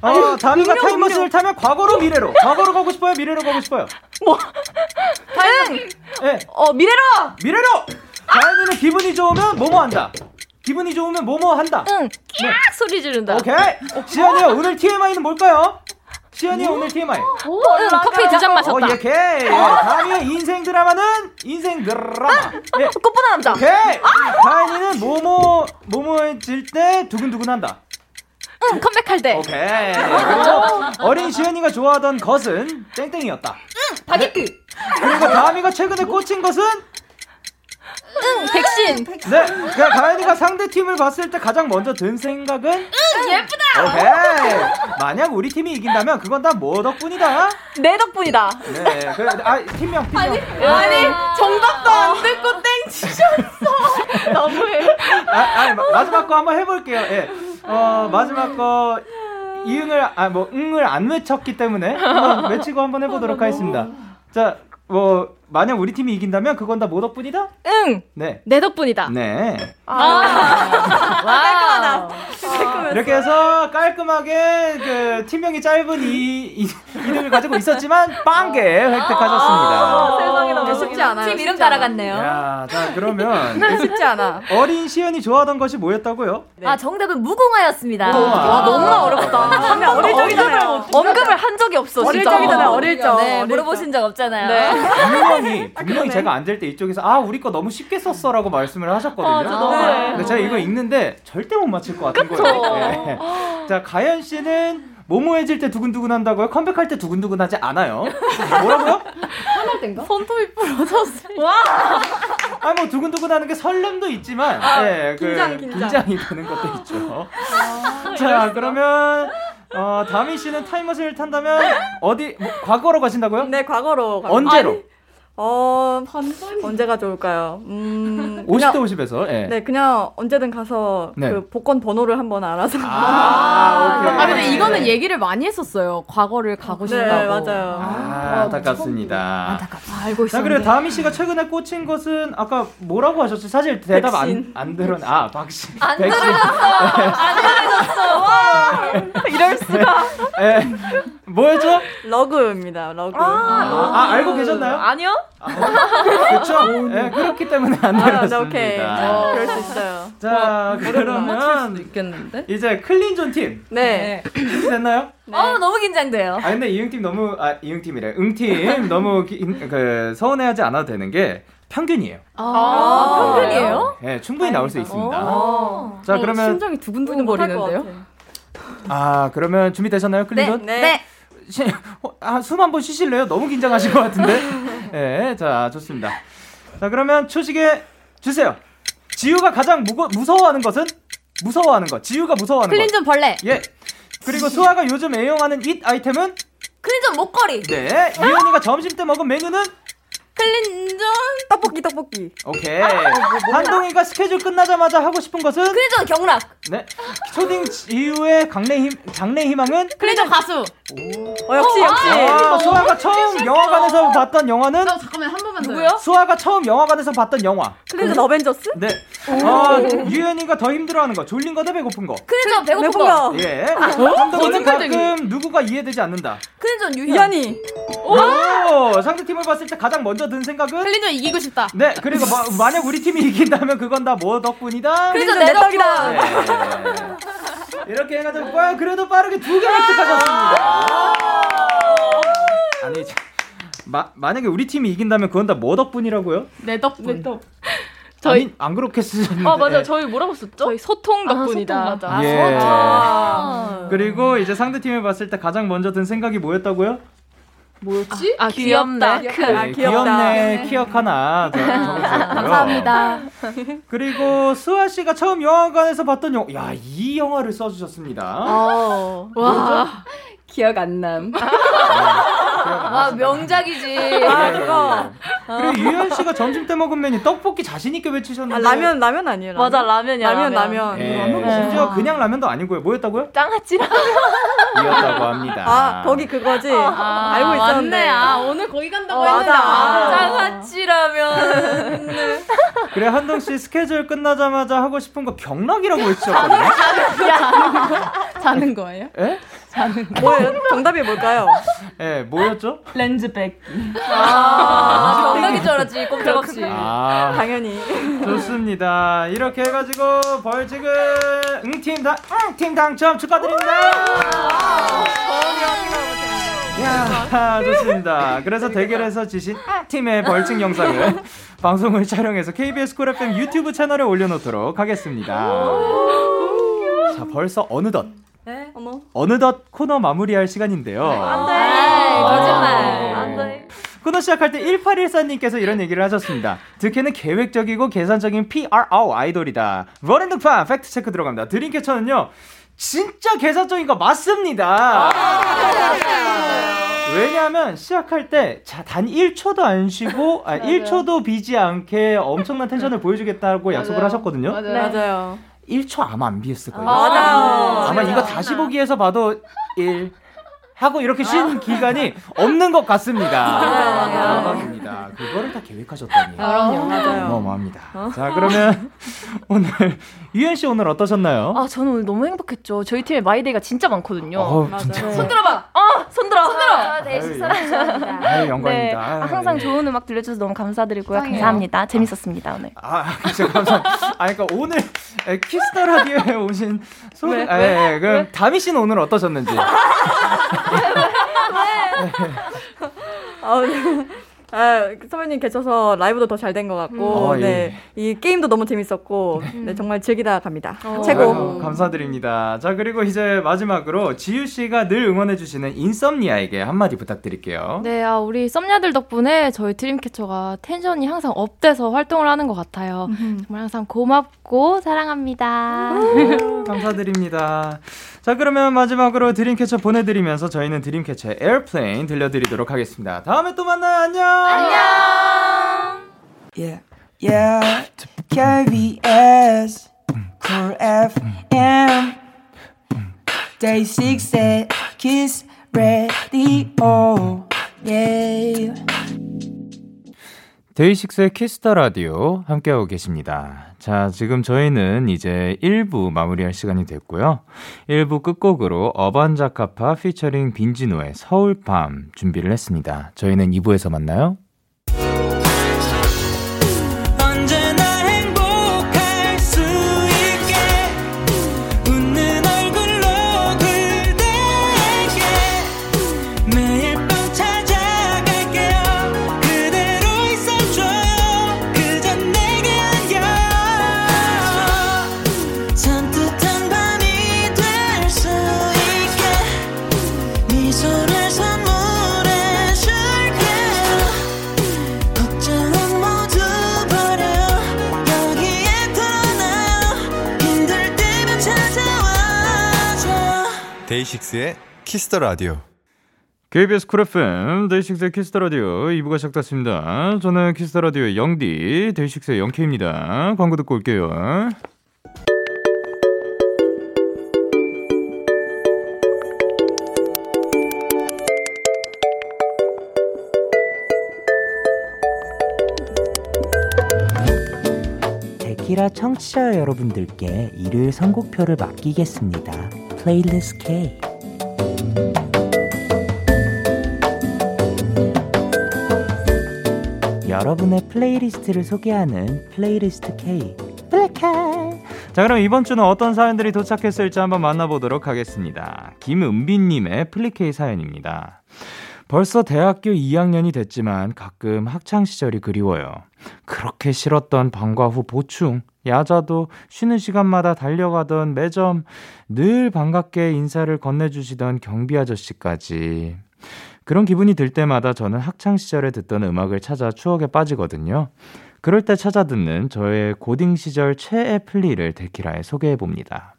어, 다미가 타임머신을 타면 과거로 미래로. 과거로 가고 싶어요? 미래로 가고 싶어요? 다행! 예. 어, 미래로! 미래로! 다현이는 기분이 좋으면 뭐뭐 한다. 기분이 좋으면 뭐뭐 한다. 응. 네. 소리 지른다. 오케이. 시연이야, 오늘 TMI는 뭘까요? 시연이야, 오늘 TMI. 오, 응, 커피 두 잔 마셨다. 어, 예, 오케이. 예, 다미의 인생 드라마는 인생 드라마. 예. 꽃보다 남자. 오케이. 다현이는 뭐뭐, 뭐뭐해질 때 두근두근 한다. 응, 컴백할 때. 오케이. 그리고 어린 시연이가 좋아하던 것은 땡땡이었다. 바게트. 그리고 다미가 최근에 꽂힌 것은 응, 백신. 네. 그 가연이가 상대 팀을 봤을 때 가장 먼저 든 생각은 예쁘다! 오케이. 만약 우리 팀이 이긴다면 그건 다 뭐 덕분이다. 내 덕분이다. 네. 그, 아 팀명 팀명. 아니, 정답도 안 듣고 땡 치셨어. 너무해. 아, 아니, 마- 마지막 거 한번 해볼게요. 예. 어 마지막 거 이응을 아 뭐 응을 안 외쳤기 때문에 한번 외치고 한번 해보도록 하겠습니다. 자, 뭐 만약 우리 팀이 이긴다면 그건 다 뭐 덕분이다? 응, 네. 내 덕분이다. 네. 깔끔하다. 이렇게 해서 깔끔하게 그 팀명이 짧은 이, 이 이름을 가지고 있었지만 빵개 획득하셨습니다. 세상에 너무 쉽지 않아요. 팀 이름. 따라갔네요. 야, 자 그러면 쉽지 않아. 어린 시연이 좋아하던 것이 뭐였다고요? 아, 정답은 무궁화였습니다. 무궁화. 와, 너무 어렵다. 어릴 적이잖아요. 언급을 한 적이 없어, 어릴 진짜. 적이잖아요, 어릴 적. 네, 물어보신 적 없잖아요. 네. 분명히 분명히 제가 안될때 이쪽에서 아 우리 거 너무 쉽게 썼어라고 말씀을 하셨거든요. 아, 저 너무해. 근데 제가 이거 읽는데 절대 못 맞힐 것 같은 거예요. 네. 자 가연 씨는 모모해질 때 두근두근 한다고요? 컴백할 때 두근두근 하지 않아요. 뭐라고요? 화날 땐가? 손톱이 부러졌어. 와! 아 뭐 두근두근 하는 게 설렘도 있지만 예, 그 긴장, 긴장. 긴장이 되는 것도 있죠. 자 그러면 어, 다미 씨는 타임머신을 탄다면 어디 뭐, 과거로 가신다고요? 네, 과거로. 가- 언제로? 아니, 어, 언제가 좋을까요? 음, 50대 그냥- 50에서. 예. 네, 그냥 언제든 가서 네. 그 복권 번호를 한번 알아서. 아, 오케이. 아 근데 이거는 얘기를 많이 했었어요. 과거를 가고 네, 싶다고. 맞아요. 아, 안타깝습니다. 알고 자, 있었는데. 그리고 다미 씨가 최근에 꽂힌 것은 아까 뭐라고 하셨죠? 사실 대답 안, 백신. 안 들은, 아, 박신. 안 백신. 이럴 수가. 예. 뭐였죠? 러그입니다, 러그. 아, 아, 알고 계셨나요? 아니요? 그렇죠? 예, 그렇기 때문에 안 아, 네, 오케이. 들었습니다. 그럴 수 있어요. 자, 그러면 있겠는데? 이제 clean zone 팀 네. 준비됐나요? 어, 너무 긴장돼요. 아 근데 이응 팀 너무 아 이응 팀이래. 응 팀 너무 기, 그 서운해하지 않아도 되는 게 평균이에요. 아, 평균이에요? 예, 충분히 나올 수 있습니다. 어. 자, 그러면 심장이 두근두근 것 거리는데요? 아, 그러면 준비되셨나요, clean zone? 네. 네. 시, 어, 아, 숨 한 번 쉬실래요? 너무 긴장하신 것 같은데. 예, 자, 좋습니다. 자, 그러면 초시계 주세요. 지유가 가장 무거, 무서워하는 것은? 무서워하는 것. 지유가 무서워하는 것. clean zone 벌레. 예. 그리고 수아가 요즘 애용하는 잇 아이템은? 클린전 목걸이. 네. 이현이가 점심 때 먹은 메뉴는? 클린전 떡볶이 떡볶이. 오케이. 한동이가 스케줄 끝나자마자 하고 싶은 것은? 클린전 경락. 네. 초딩 지우의 강래 힘, 장래 희망은? 클린전 가수. 어, 역시 역시. 아, 수아가 처음 영화관에서 봤던 영화는? 잠깐만 한 번만 더. 누구요? 수아가 처음 영화관에서 봤던 영화. 클린전 어벤져스? 네. 어, 유현이가 더 힘들어하는 거. 졸린 거대 배고픈 거. 클린전 배고픈 배고픈 거. 거. 예. 어? 한동이는 가끔 누구가 이해되지 않는다. 클린전 유현. 이현이. 오! 상대 팀을 봤을 때 가장 먼저 든 생각은? 클린전 이기고 싶다. 네, 그리고 마, 만약 우리 팀이 이긴다면 그건 다 뭐 덕분이다? 클린전 내내 떡이다. 네. 이렇게 해가지고 와, 그래도 빠르게 두개 획득하셨습니다. 아니, 자, 마, 만약에 우리 팀이 이긴다면 그건 다 뭐 덕분이라고요? 내 덕분. 저희 아니, 안 그렇게 쓰셨는데. 아 맞아 저희 뭐라고 썼죠? 저희 소통 덕분이다. 아, 소통 맞아. 예. 아. 그리고 이제 상대 팀을 봤을 때 가장 먼저 든 생각이 뭐였다고요? 뭐였지? 아, 귀엽다. 네, 아, 귀엽다. 귀엽네 키역 하나 적- 적어주셨고요. 감사합니다. 그리고 수아 씨가 처음 영화관에서 봤던 영화, 야 이 영화를 써주셨습니다. 어. 와. 기억 안 남. 와 명작이지. 아 그거. 그리고 유현 씨가 점심 때 먹은 메뉴 떡볶이 자신 있게 아, 외치셨는데. 라면 라면 아니에요? 라면? 맞아 라면이야. 라면 라면. 예, 라면. 심지어 그냥 라면도 아니고요. 뭐였다고요? 짱아찌라. 이었다고 합니다. 아 거기 그거지. 알고 있었는데. 맞네. 아, 오늘 거기 간다고 어, 했는데. 맞아. 아, 장아찌라면. 그래 한동 씨 스케줄 끝나자마자 하고 싶은 거 경락이라고 외치셨거든요. 자는 거예요? 예? 뭐예요? 정답이 뭘까요? 예, 뭐였죠? 렌즈 빼기. 아, 경락인 줄 알았지 꼼짝없이. 아, 당연히. 좋습니다. 이렇게 해가지고 벌칙은 응팀 당, 응팀 당첨 축하드립니다. 야, 좋습니다. 그래서 대결에서 지신 팀의 벌칙 영상을 방송을 촬영해서 KBS 쿨 FM 유튜브 채널에 올려놓도록 하겠습니다. 자, 벌써 어느덧 어머. 어느덧 코너 마무리할 시간인데요. 네, 거짓말. 안 돼. 코너 시작할 때 1814님께서 이런 얘기를 하셨습니다. 드캐는 계획적이고 계산적인 프로 아이돌이다. 런앤드판 팩트 체크 들어갑니다. 드림캐쳐는요. 진짜 계산적인 거 맞습니다. 왜냐하면 시작할 때 단 1초도 안 쉬고 아, 1초도 비지 않게 엄청난 텐션을 보여주겠다고 약속을 하셨거든요. 맞아요. 맞아요. 1초 아마 안 비했을 거예요. 맞아요. 아마 이거 다시 보기에서 봐도 1 하고 이렇게 쉰 기간이 없는 것 같습니다. 대박입니다. 그거를 다 계획하셨다니. 그럼요. 맞아요. 어마어마합니다. 자, 그러면 오늘 유현 씨 오늘 어떠셨나요? 아 저는 오늘 너무 행복했죠. 저희 팀에 마이데이가 진짜 많거든요. 어, 진짜. 손 들어봐. 어 손 들어. 손 들어. 아, 대신 사랑 좋아합니다. 아유, 네, 영광입니다. 아, 아유, 항상 네. 좋은 음악 들려줘서 너무 감사드리고요. 짱이에요. 감사합니다. 재밌었습니다 오늘. 아, 진짜 감사합니다. 아, 그러니까 오늘 에, 키스터 라디오에 오신 소, 왜? 아, 예, 예, 그럼 다미 씨는 오늘 어떠셨는지? 아, 네. 아, 선배님 계셔서 라이브도 더 잘 된 것 같고, 어, 예. 네. 이 게임도 너무 재밌었고, 네, 정말 즐기다 갑니다. 어. 최고. 아유, 감사드립니다. 자, 그리고 이제 마지막으로 지유 씨가 늘 응원해주시는 인썸니아에게 한마디 부탁드릴게요. 네, 아, 우리 썸냐들 덕분에 저희 드림캐쳐가 텐션이 항상 up돼서 활동을 하는 것 같아요. 정말 항상 고맙고 사랑합니다. 감사드립니다. 자, 그러면 마지막으로 드림캐쳐 보내드리면서 저희는 드림캐쳐의 에어플레인 들려드리도록 하겠습니다. 다음에 또 만나요. 안녕! Yeah, yeah. KBS, Cool FM, Day 6 Kiss Radio. Yeah. 데이식스의 키스 더 라디오 함께하고 계십니다. 자, 지금 저희는 이제 1부 마무리할 시간이 됐고요. 1부 끝곡으로 어반자카파 피처링 빈지노의 서울밤 준비를 했습니다. 저희는 2부에서 만나요. 데이식스의 키스 더 라디오. KBS 쿨 FM 데이식스의 키스 더 라디오 2부가 시작됐습니다. 저는 키스 더 라디오의 영디 데이식스의 영케입니다. 광고 듣고 올게요. 데키라 청취자 여러분들께 일요일 선곡표를 맡기겠습니다. 플레이리스트 K. 여러분의 플레이리스트를 소개하는 플레이리스트 K. 자, 그럼 이번 주는 어떤 사연들이 도착했을지 한번 만나보도록 하겠습니다. 김은빈님의 플리케이 사연입니다. 벌써 대학교 2학년이 됐지만 가끔 학창시절이 그리워요. 그렇게 싫었던 방과 후 보충, 야자도 쉬는 시간마다 달려가던 매점, 늘 반갑게 인사를 건네주시던 경비 아저씨까지. 그런 기분이 들 때마다 저는 학창시절에 듣던 음악을 찾아 추억에 빠지거든요. 그럴 때 찾아 듣는 저의 고딩 시절 최애 플리를 데키라에 소개해 봅니다.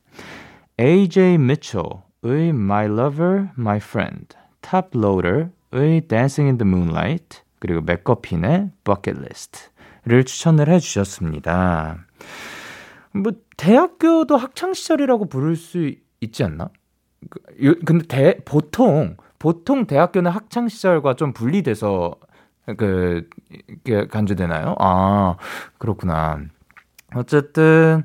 AJ Mitchell의 My Lover, My Friend, Top Loader 의 Dancing in the Moonlight, 그리고 맥커핀의 Bucket List를 추천을 해 주셨습니다. 뭐 대학교도 학창 시절이라고 부를 수 있지 않나? 그, 요- 근데 대, 보통 보통 대학교는 학창 시절과 좀 분리돼서 그 간주되나요? 아 그렇구나. 어쨌든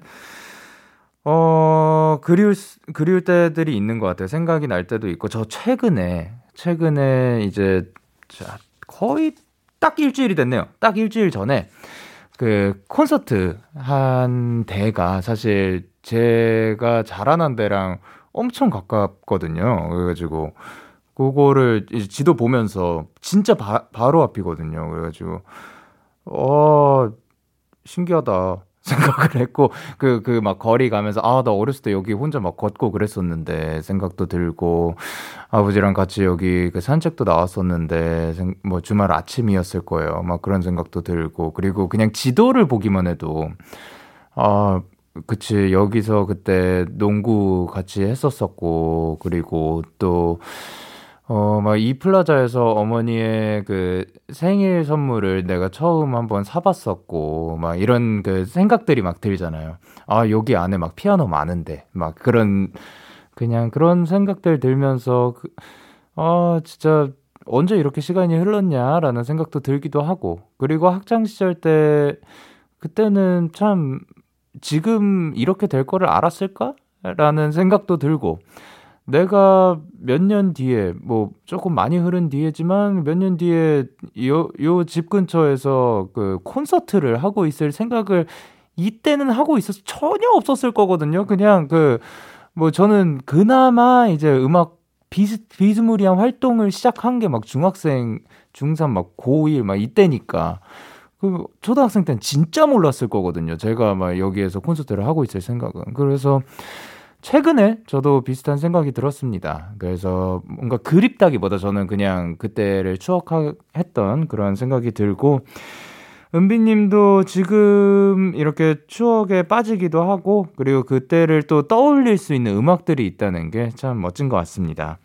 어 그리울 수- 그리울 때들이 있는 것 같아요. 생각이 날 때도 있고 저 최근에 최근에 이제 자, 거의 딱 일주일이 됐네요. 딱 일주일 전에 그 콘서트 한 대가 사실 제가 자라난 데랑 엄청 가깝거든요. 그래가지고 그거를 이제 지도 보면서 진짜 바, 바로 앞이거든요. 그래가지고 어 신기하다 생각을 했고 그 그 막 거리 가면서 아 나 어렸을 때 여기 혼자 막 걷고 그랬었는데 생각도 들고 아버지랑 같이 여기 그 산책도 나왔었는데 생- 뭐 주말 아침이었을 거예요. 막 그런 생각도 들고 그리고 그냥 지도를 보기만 해도 아 그치 여기서 그때 농구 같이 했었었고 그리고 또 어, 막 이 플라자에서 어머니의 그 생일 선물을 내가 처음 한번 사봤었고, 막 이런 그 생각들이 막 들잖아요. 아, 여기 안에 막 피아노 많은데, 막 그런, 그냥 그런 생각들 들면서, 그, 아, 진짜 언제 이렇게 시간이 흘렀냐라는 생각도 들기도 하고, 그리고 학창시절 때, 그때는 참, 지금 이렇게 될 거를 알았을까? 라는 생각도 들고, 내가 몇 년 뒤에 뭐 조금 많이 흐른 뒤에지만 몇 년 뒤에 요 요 집 근처에서 그 콘서트를 하고 있을 생각을 이때는 하고 있었 전혀 없었을 거거든요. 그냥 그 뭐 저는 그나마 이제 음악 비스, 비스무리한 활동을 시작한 게 막 중학생 중3 막 고1 막 이때니까 그 초등학생 때는 진짜 몰랐을 거거든요. 제가 막 여기에서 콘서트를 하고 있을 생각은. 그래서 최근에 저도 비슷한 생각이 들었습니다. 그래서 뭔가 그립다기보다 저는 그냥 그때를 추억했던 그런 생각이 들고, 은비님도 지금 이렇게 추억에 빠지기도 하고, 그리고 그때를 또 떠올릴 수 있는 음악들이 있다는 게 참 멋진 것 같습니다.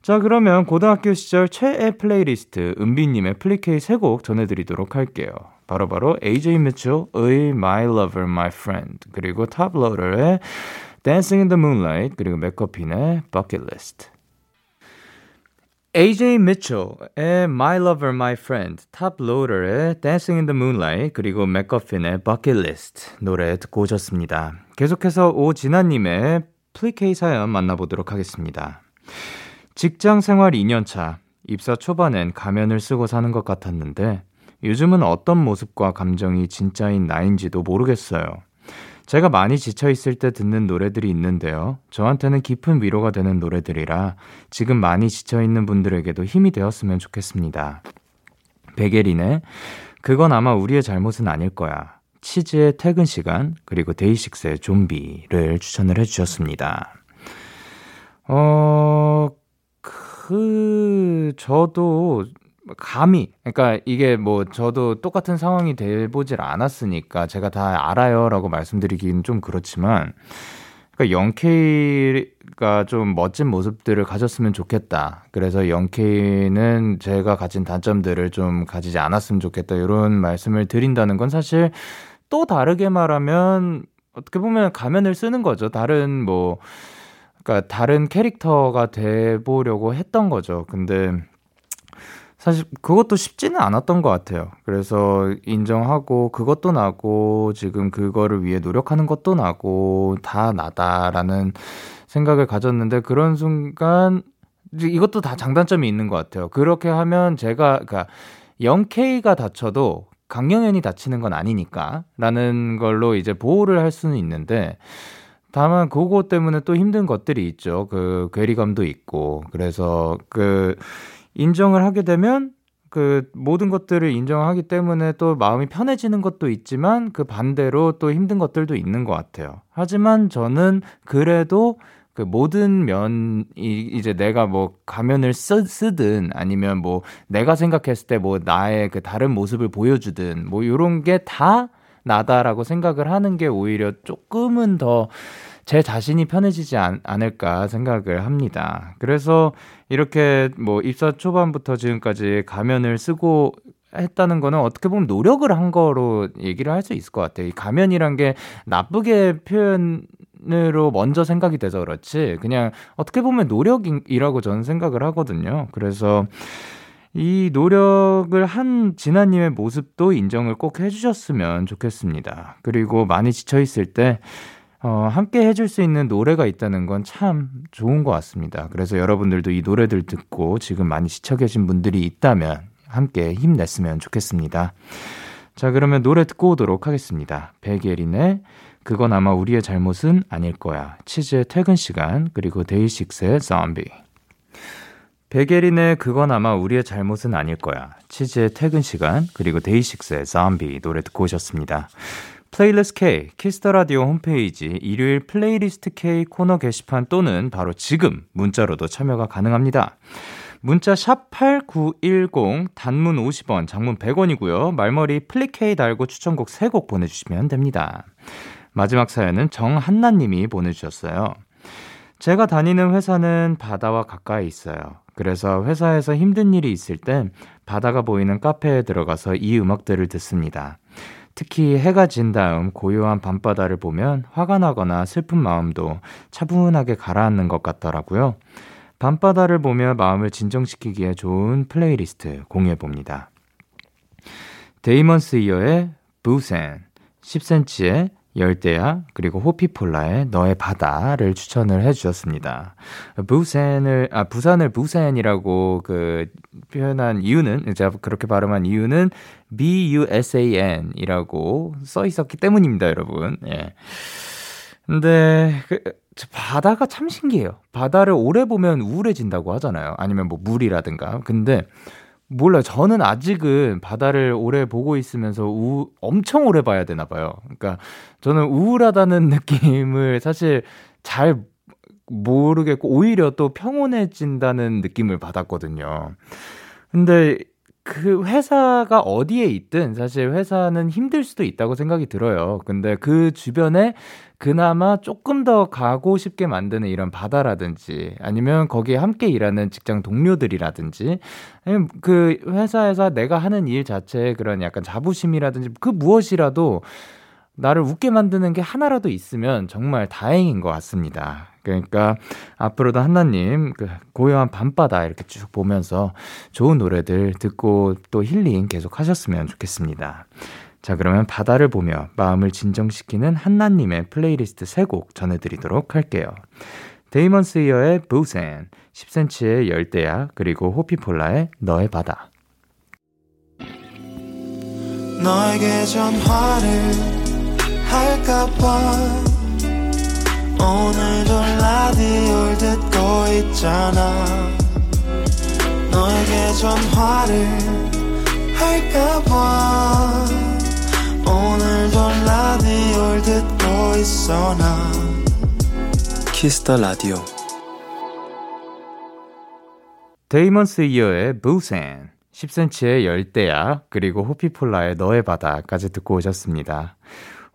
자, 그러면 고등학교 시절 최애 플레이리스트 은비님의 플리케이 세 곡 전해드리도록 할게요. 바로바로 AJ Mitchell의 My Lover, My Friend, 그리고 Loader의 Dancing in the Moonlight, 그리고 맥커핀의 Bucket List. AJ Mitchell의 My Lover, My Friend, Top Loader의 Dancing in the Moonlight, 그리고 맥커핀의 Bucket List 노래 듣고 오셨습니다. 계속해서 오진아님의 플리케이 사연 만나보도록 하겠습니다. 직장 생활 2년차, 입사 초반엔 가면을 쓰고 사는 것 같았는데 요즘은 어떤 모습과 감정이 진짜인 나인지도 모르겠어요. 제가 많이 지쳐있을 때 듣는 노래들이 있는데요. 저한테는 깊은 위로가 되는 노래들이라 지금 많이 지쳐있는 분들에게도 힘이 되었으면 좋겠습니다. 베게린의 그건 아마 우리의 잘못은 아닐 거야. 치즈의 퇴근 시간, 그리고 데이식스의 좀비를 추천을 해주셨습니다. 어, 그, 저도, 감히, 그러니까 이게 뭐 저도 똑같은 상황이 돼 보질 않았으니까 제가 다 알아요 라고 말씀드리기는 좀 그렇지만, 그러니까 영케이가 좀 멋진 모습들을 가졌으면 좋겠다. 그래서 영케이는 제가 가진 단점들을 좀 가지지 않았으면 좋겠다. 이런 말씀을 드린다는 건 사실 또 다르게 말하면 어떻게 보면 가면을 쓰는 거죠. 다른 뭐 그러니까 다른 캐릭터가 돼 보려고 했던 거죠. 근데 사실 그것도 쉽지는 않았던 것 같아요. 그래서 인정하고 그것도 나고 지금 그거를 위해 노력하는 것도 나고 다 나다라는 생각을 가졌는데 그런 순간 이것도 다 장단점이 있는 것 같아요. 그렇게 하면 제가 그러니까 0K가 다쳐도 강영현이 다치는 건 아니니까 라는 걸로 이제 보호를 할 수는 있는데 다만 그거 때문에 또 힘든 것들이 있죠. 그 괴리감도 있고 그래서 그 인정을 하게 되면 그 모든 것들을 인정하기 때문에 또 마음이 편해지는 것도 있지만 그 반대로 또 힘든 것들도 있는 것 같아요. 하지만 저는 그래도 그 모든 면이 이제 내가 뭐 가면을 쓰, 쓰든 아니면 뭐 내가 생각했을 때 뭐 나의 그 다른 모습을 보여주든 뭐 요런 게 다 나다라고 생각을 하는 게 오히려 조금은 더 제 자신이 편해지지 않, 않을까 생각을 합니다. 그래서 이렇게 뭐 입사 초반부터 지금까지 가면을 쓰고 했다는 거는 어떻게 보면 노력을 한 거로 얘기를 할 수 있을 것 같아요. 이 가면이란 게 나쁘게 표현 으로 먼저 생각이 돼서 그렇지 그냥 어떻게 보면 노력이라고 저는 생각을 하거든요. 그래서 이 노력을 한 진아님의 모습도 인정을 꼭 해주셨으면 좋겠습니다. 그리고 많이 지쳐있을 때 어, 함께 해줄 수 있는 노래가 있다는 건 참 좋은 것 같습니다. 그래서 여러분들도 이 노래들 듣고 지금 많이 지쳐 계신 분들이 있다면 함께 힘냈으면 좋겠습니다. 자, 그러면 노래 듣고 오도록 하겠습니다. 백예린의 그건 아마 우리의 잘못은 아닐 거야. 치즈의 퇴근 시간, 그리고 데이식스의 좀비. 백예린의 그건 아마 우리의 잘못은 아닐 거야. 치즈의 퇴근 시간, 그리고 데이식스의 좀비 노래 듣고 오셨습니다. 플레이리스트 K 키스 더 라디오 홈페이지 일요일 플레이리스트 K 코너 게시판 또는 바로 지금 문자로도 참여가 가능합니다. 문자 샵 8910 단문 50원, 장문 100원이고요. 말머리 플리케이 달고 추천곡 3곡 보내 주시면 됩니다. 마지막 사연은 정한나 님이 보내 주셨어요. 제가 다니는 회사는 바다와 가까이 있어요. 그래서 회사에서 힘든 일이 있을 땐 바다가 보이는 카페에 들어가서 이 음악들을 듣습니다. 특히 해가 진 다음 고요한 밤바다를 보면 화가 나거나 슬픈 마음도 차분하게 가라앉는 것 같더라고요. 밤바다를 보며 마음을 진정시키기에 좋은 플레이리스트 공유해봅니다. 데이먼스 이어의 부산, 10cm의 열대야, 그리고 호피폴라의 너의 바다를 추천을 해주셨습니다. 부센을, 아, 부산을 부센이라고 그 표현한 이유는, 제가 그렇게 발음한 이유는 B-U-S-A-N 이라고 써 있었기 때문입니다, 여러분. 예. 근데, 그, 바다가 참 신기해요. 바다를 오래 보면 우울해진다고 하잖아요. 아니면 뭐 물이라든가. 근데, 몰라요. 저는 아직은 바다를 오래 보고 있으면서 우, 엄청 오래 봐야 되나 봐요. 그러니까 저는 우울하다는 느낌을 사실 잘 모르겠고 오히려 또 평온해진다는 느낌을 받았거든요. 근데 그 회사가 어디에 있든 사실 회사는 힘들 수도 있다고 생각이 들어요. 근데 그 주변에 그나마 조금 더 가고 싶게 만드는 이런 바다라든지 아니면 거기에 함께 일하는 직장 동료들이라든지 그 회사에서 내가 하는 일 자체에 그런 약간 자부심이라든지 그 무엇이라도 나를 웃게 만드는 게 하나라도 있으면 정말 다행인 것 같습니다. 그러니까 앞으로도 한나님 그 고요한 밤바다 이렇게 쭉 보면서 좋은 노래들 듣고 또 힐링 계속 하셨으면 좋겠습니다. 자, 그러면 바다를 보며 마음을 진정시키는 한나님의 플레이리스트 3곡 전해드리도록 할게요. Damons Year의 부산, 10cm의 열대야, 그리고 호피폴라의 너의 바다. 너에게 전화를 할까봐 오늘도 라디오를 듣고 있잖아 너에게 전화를 할까봐 오늘도 라디오를 듣고 있어 나 Kiss the Radio Damons Year의 부산, 10cm의 열대야, 그리고 호피폴라의 너의 바다까지 듣고 오셨습니다.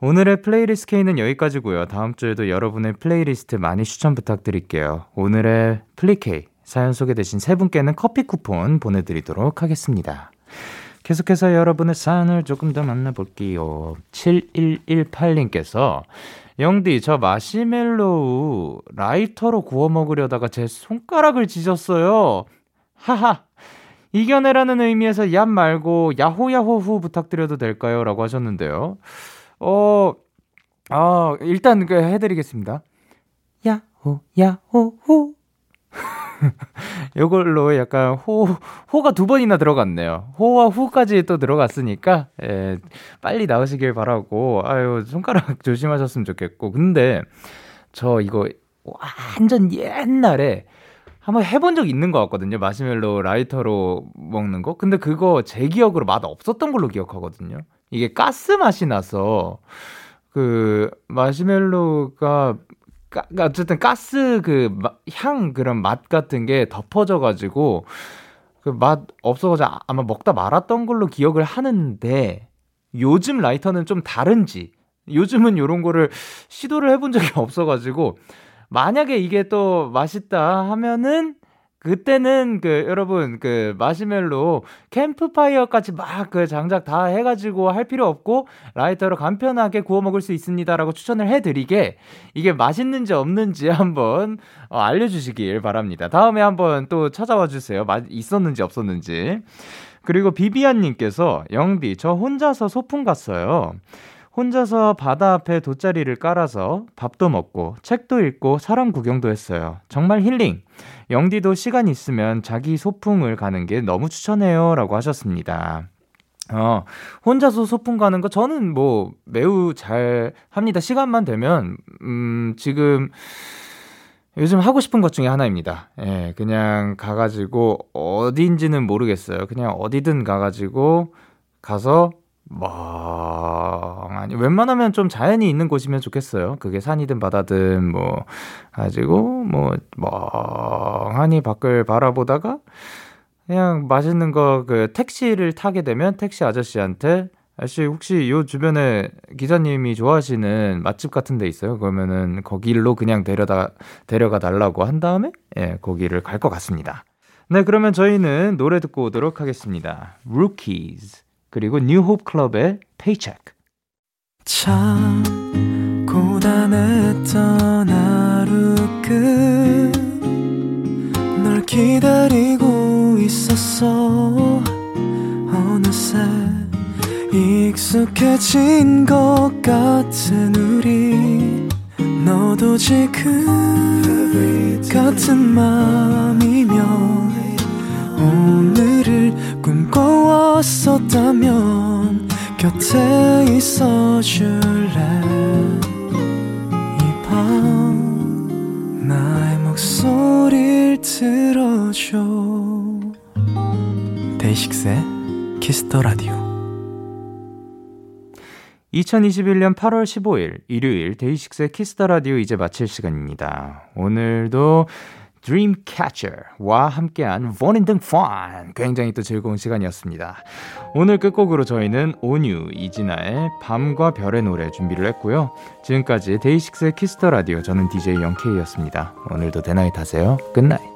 오늘의 playlist K는 여기까지고요. 다음 주에도 여러분의 플레이리스트 많이 추천 부탁드릴게요. 오늘의 플리 K 사연 소개되신 세 분께는 커피 쿠폰 보내드리도록 하겠습니다. 계속해서 여러분의 사연을 조금 더 만나볼게요. 7118님께서 영디, 저 마시멜로우 라이터로 구워 먹으려다가 제 손가락을 찢었어요. 하하. 이겨내라는 의미에서 얍 말고 야호야호후 부탁드려도 될까요? 라고 하셨는데요. 어, 아, 일단 그 해드리겠습니다. 야호, 야호후. 요걸로 약간 호, 호가 두 번이나 들어갔네요. 호와 후까지 또 들어갔으니까, 예, 빨리 나으시길 바라고, 아유, 손가락 조심하셨으면 좋겠고. 근데, 저 이거 완전 옛날에 한번 해본 적 있는 것 같거든요. 마시멜로 라이터로 먹는 거. 근데 그거 제 기억으로 맛 없었던 걸로 기억하거든요. 이게 가스 맛이 나서, 그, 마시멜로가 어쨌든 가스 그 향 그런 맛 같은 게 덮어져가지고 그 맛 없어가지고 아마 먹다 말았던 걸로 기억을 하는데 요즘 라이터는 좀 다른지 요즘은 요런 거를 시도를 해본 적이 없어가지고 만약에 이게 또 맛있다 하면은 그때는 그 여러분 그 마시멜로 캠프파이어까지 막 그 장작 다 해가지고 할 필요 없고 라이터로 간편하게 구워 먹을 수 있습니다라고 추천을 해드리게 이게 맛있는지 없는지 한번 어, 알려주시길 바랍니다. 다음에 한번 또 찾아와 주세요. 맛 있었는지 없었는지. 그리고 비비안님께서 영디 저 혼자서 소풍 갔어요. 혼자서 바다 앞에 돗자리를 깔아서 밥도 먹고 책도 읽고 사람 구경도 했어요. 정말 힐링. 영디도 시간 있으면 자기 소풍을 가는 게 너무 추천해요. 라고 하셨습니다. 어, 혼자서 소풍 가는 거 저는 뭐 매우 잘 합니다. 시간만 되면, 음, 지금 요즘 하고 싶은 것 중에 하나입니다. 예, 그냥 가가지고 어디인지는 모르겠어요. 그냥 어디든 가가지고 가서 멍하니 웬만하면 좀 자연이 있는 곳이면 좋겠어요. 그게 산이든 바다든 뭐 가지고 뭐 멍하니 밖을 바라보다가 그냥 맛있는 거 그 택시를 타게 되면 택시 아저씨한테 아저씨 혹시 요 주변에 기사님이 좋아하시는 맛집 같은 데 있어요? 그러면은 거길로 그냥 데려다 데려가 달라고 한 다음에 예, 거기를 갈 것 같습니다. 네, 그러면 저희는 노래 듣고 오도록 하겠습니다. Rookies 그리고 뉴홉 클럽의 Paycheck. 참 고단했던 하루 끝널 기다리고 있었어. 어느새 익숙해진 것 같은 우리. 너도 지금 같은 맘이면 오늘을 꿈꿔왔었다면 곁에 있어 줄래? 이 밤 나의 목소리를 들어줘. 데이식스의 Kiss the Radio 2021년 8월 15일 일요일 데이식스의 Kiss the Radio 이제 마칠 시간입니다. 오늘도 Dreamcatcher와 함께한 Fun in Fun 굉장히 또 즐거운 시간이었습니다. 오늘 끝곡으로 저희는 온유 이진아의 밤과 별의 노래 준비를 했고요. 지금까지 데이식스의 키스터 라디오 저는 DJ 영케이였습니다. 오늘도 대나잇 하세요. 끝나잇.